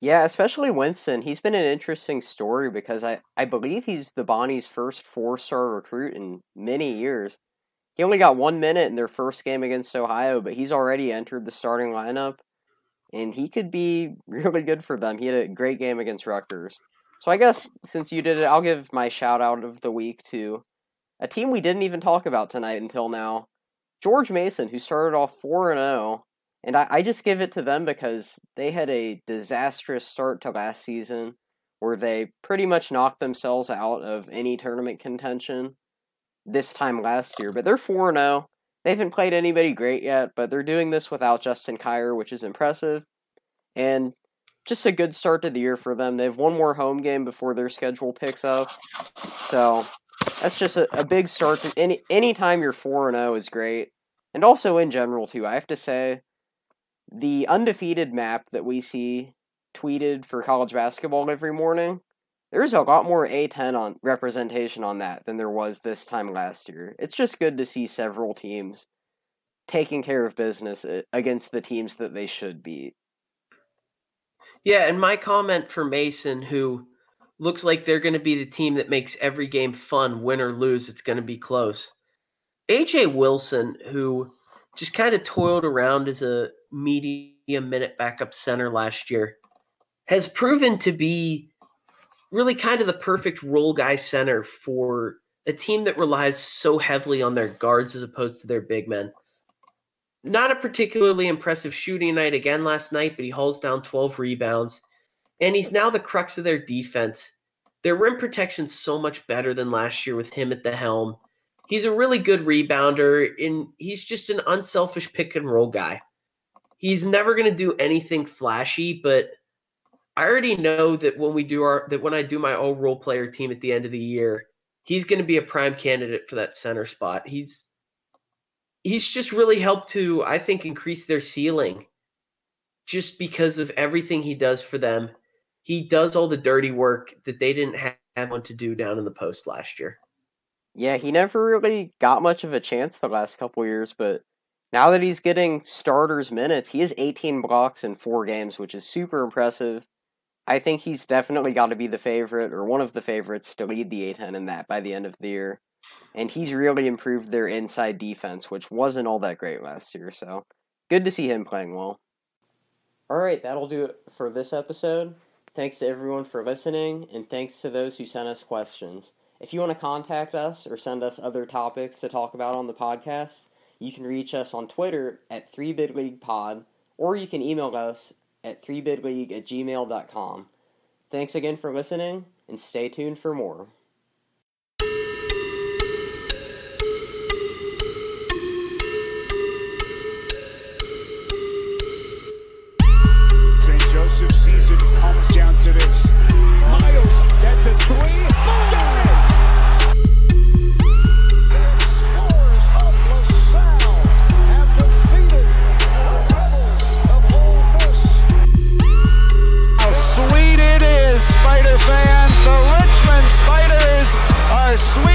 Yeah especially winston. He's been an interesting story because i, I believe he's the bonnie's first four-star recruit in many years. He only got one minute in their first game against ohio but he's already entered the starting lineup and he could be really good for them. He had a great game against Rutgers. So I guess since you did it, I'll give my shout out of the week to a team we didn't even talk about tonight until now. George Mason, who started off 4 and 0. And I, I just give it to them because they had a disastrous start to last season where they pretty much knocked themselves out of any tournament contention this time last year. But they're 4 and 0. They haven't played anybody great yet, but they're doing this without Justin Kier, which is impressive. And just a good start to the year for them. They have one more home game before their schedule picks up. So that's just a, a big start to any anytime you're 4 and 0 is great. And also in general too. I have to say the undefeated map that we see tweeted for college basketball every morning there's a lot more A10 on representation on that than there was this time last year. It's just good to see several teams taking care of business uh, against the teams that they should beat. Yeah, and my comment for Mason, who looks like they're going to be the team that makes every game fun, win or lose, it's going to be close. AJ Wilson, who just kind of toiled around as a medium minute backup center last year, has proven to be really kind of the perfect role guy center for a team that relies so heavily on their guards as opposed to their big men. Not a particularly impressive shooting night again last night, but he hauls down 12 rebounds. And he's now the crux of their defense. Their rim protection's so much better than last year with him at the helm. He's a really good rebounder, and he's just an unselfish pick and roll guy. He's never going to do anything flashy, but I already know that when we do our that when I do my all role player team at the end of the year, he's going to be a prime candidate for that center spot. He's he's just really helped to I think increase their ceiling just because of everything he does for them. He does all the dirty work that they didn't have one to do down in the post last year. Yeah, he never really got much of a chance the last couple years, but now that he's getting starters minutes, he has 18 blocks in four games, which is super impressive. I think he's definitely got to be the favorite or one of the favorites to lead the A10 in that by the end of the year. And he's really improved their inside defense, which wasn't all that great last year. So good to see him playing well. All right, that'll do it for this episode. Thanks to everyone for listening, and thanks to those who sent us questions. If you want to contact us or send us other topics to talk about on the podcast, you can reach us on Twitter at 3BidLeaguePod, or you can email us at 3bidleague at gmail.com. Thanks again for listening, and stay tuned for more. a sweet.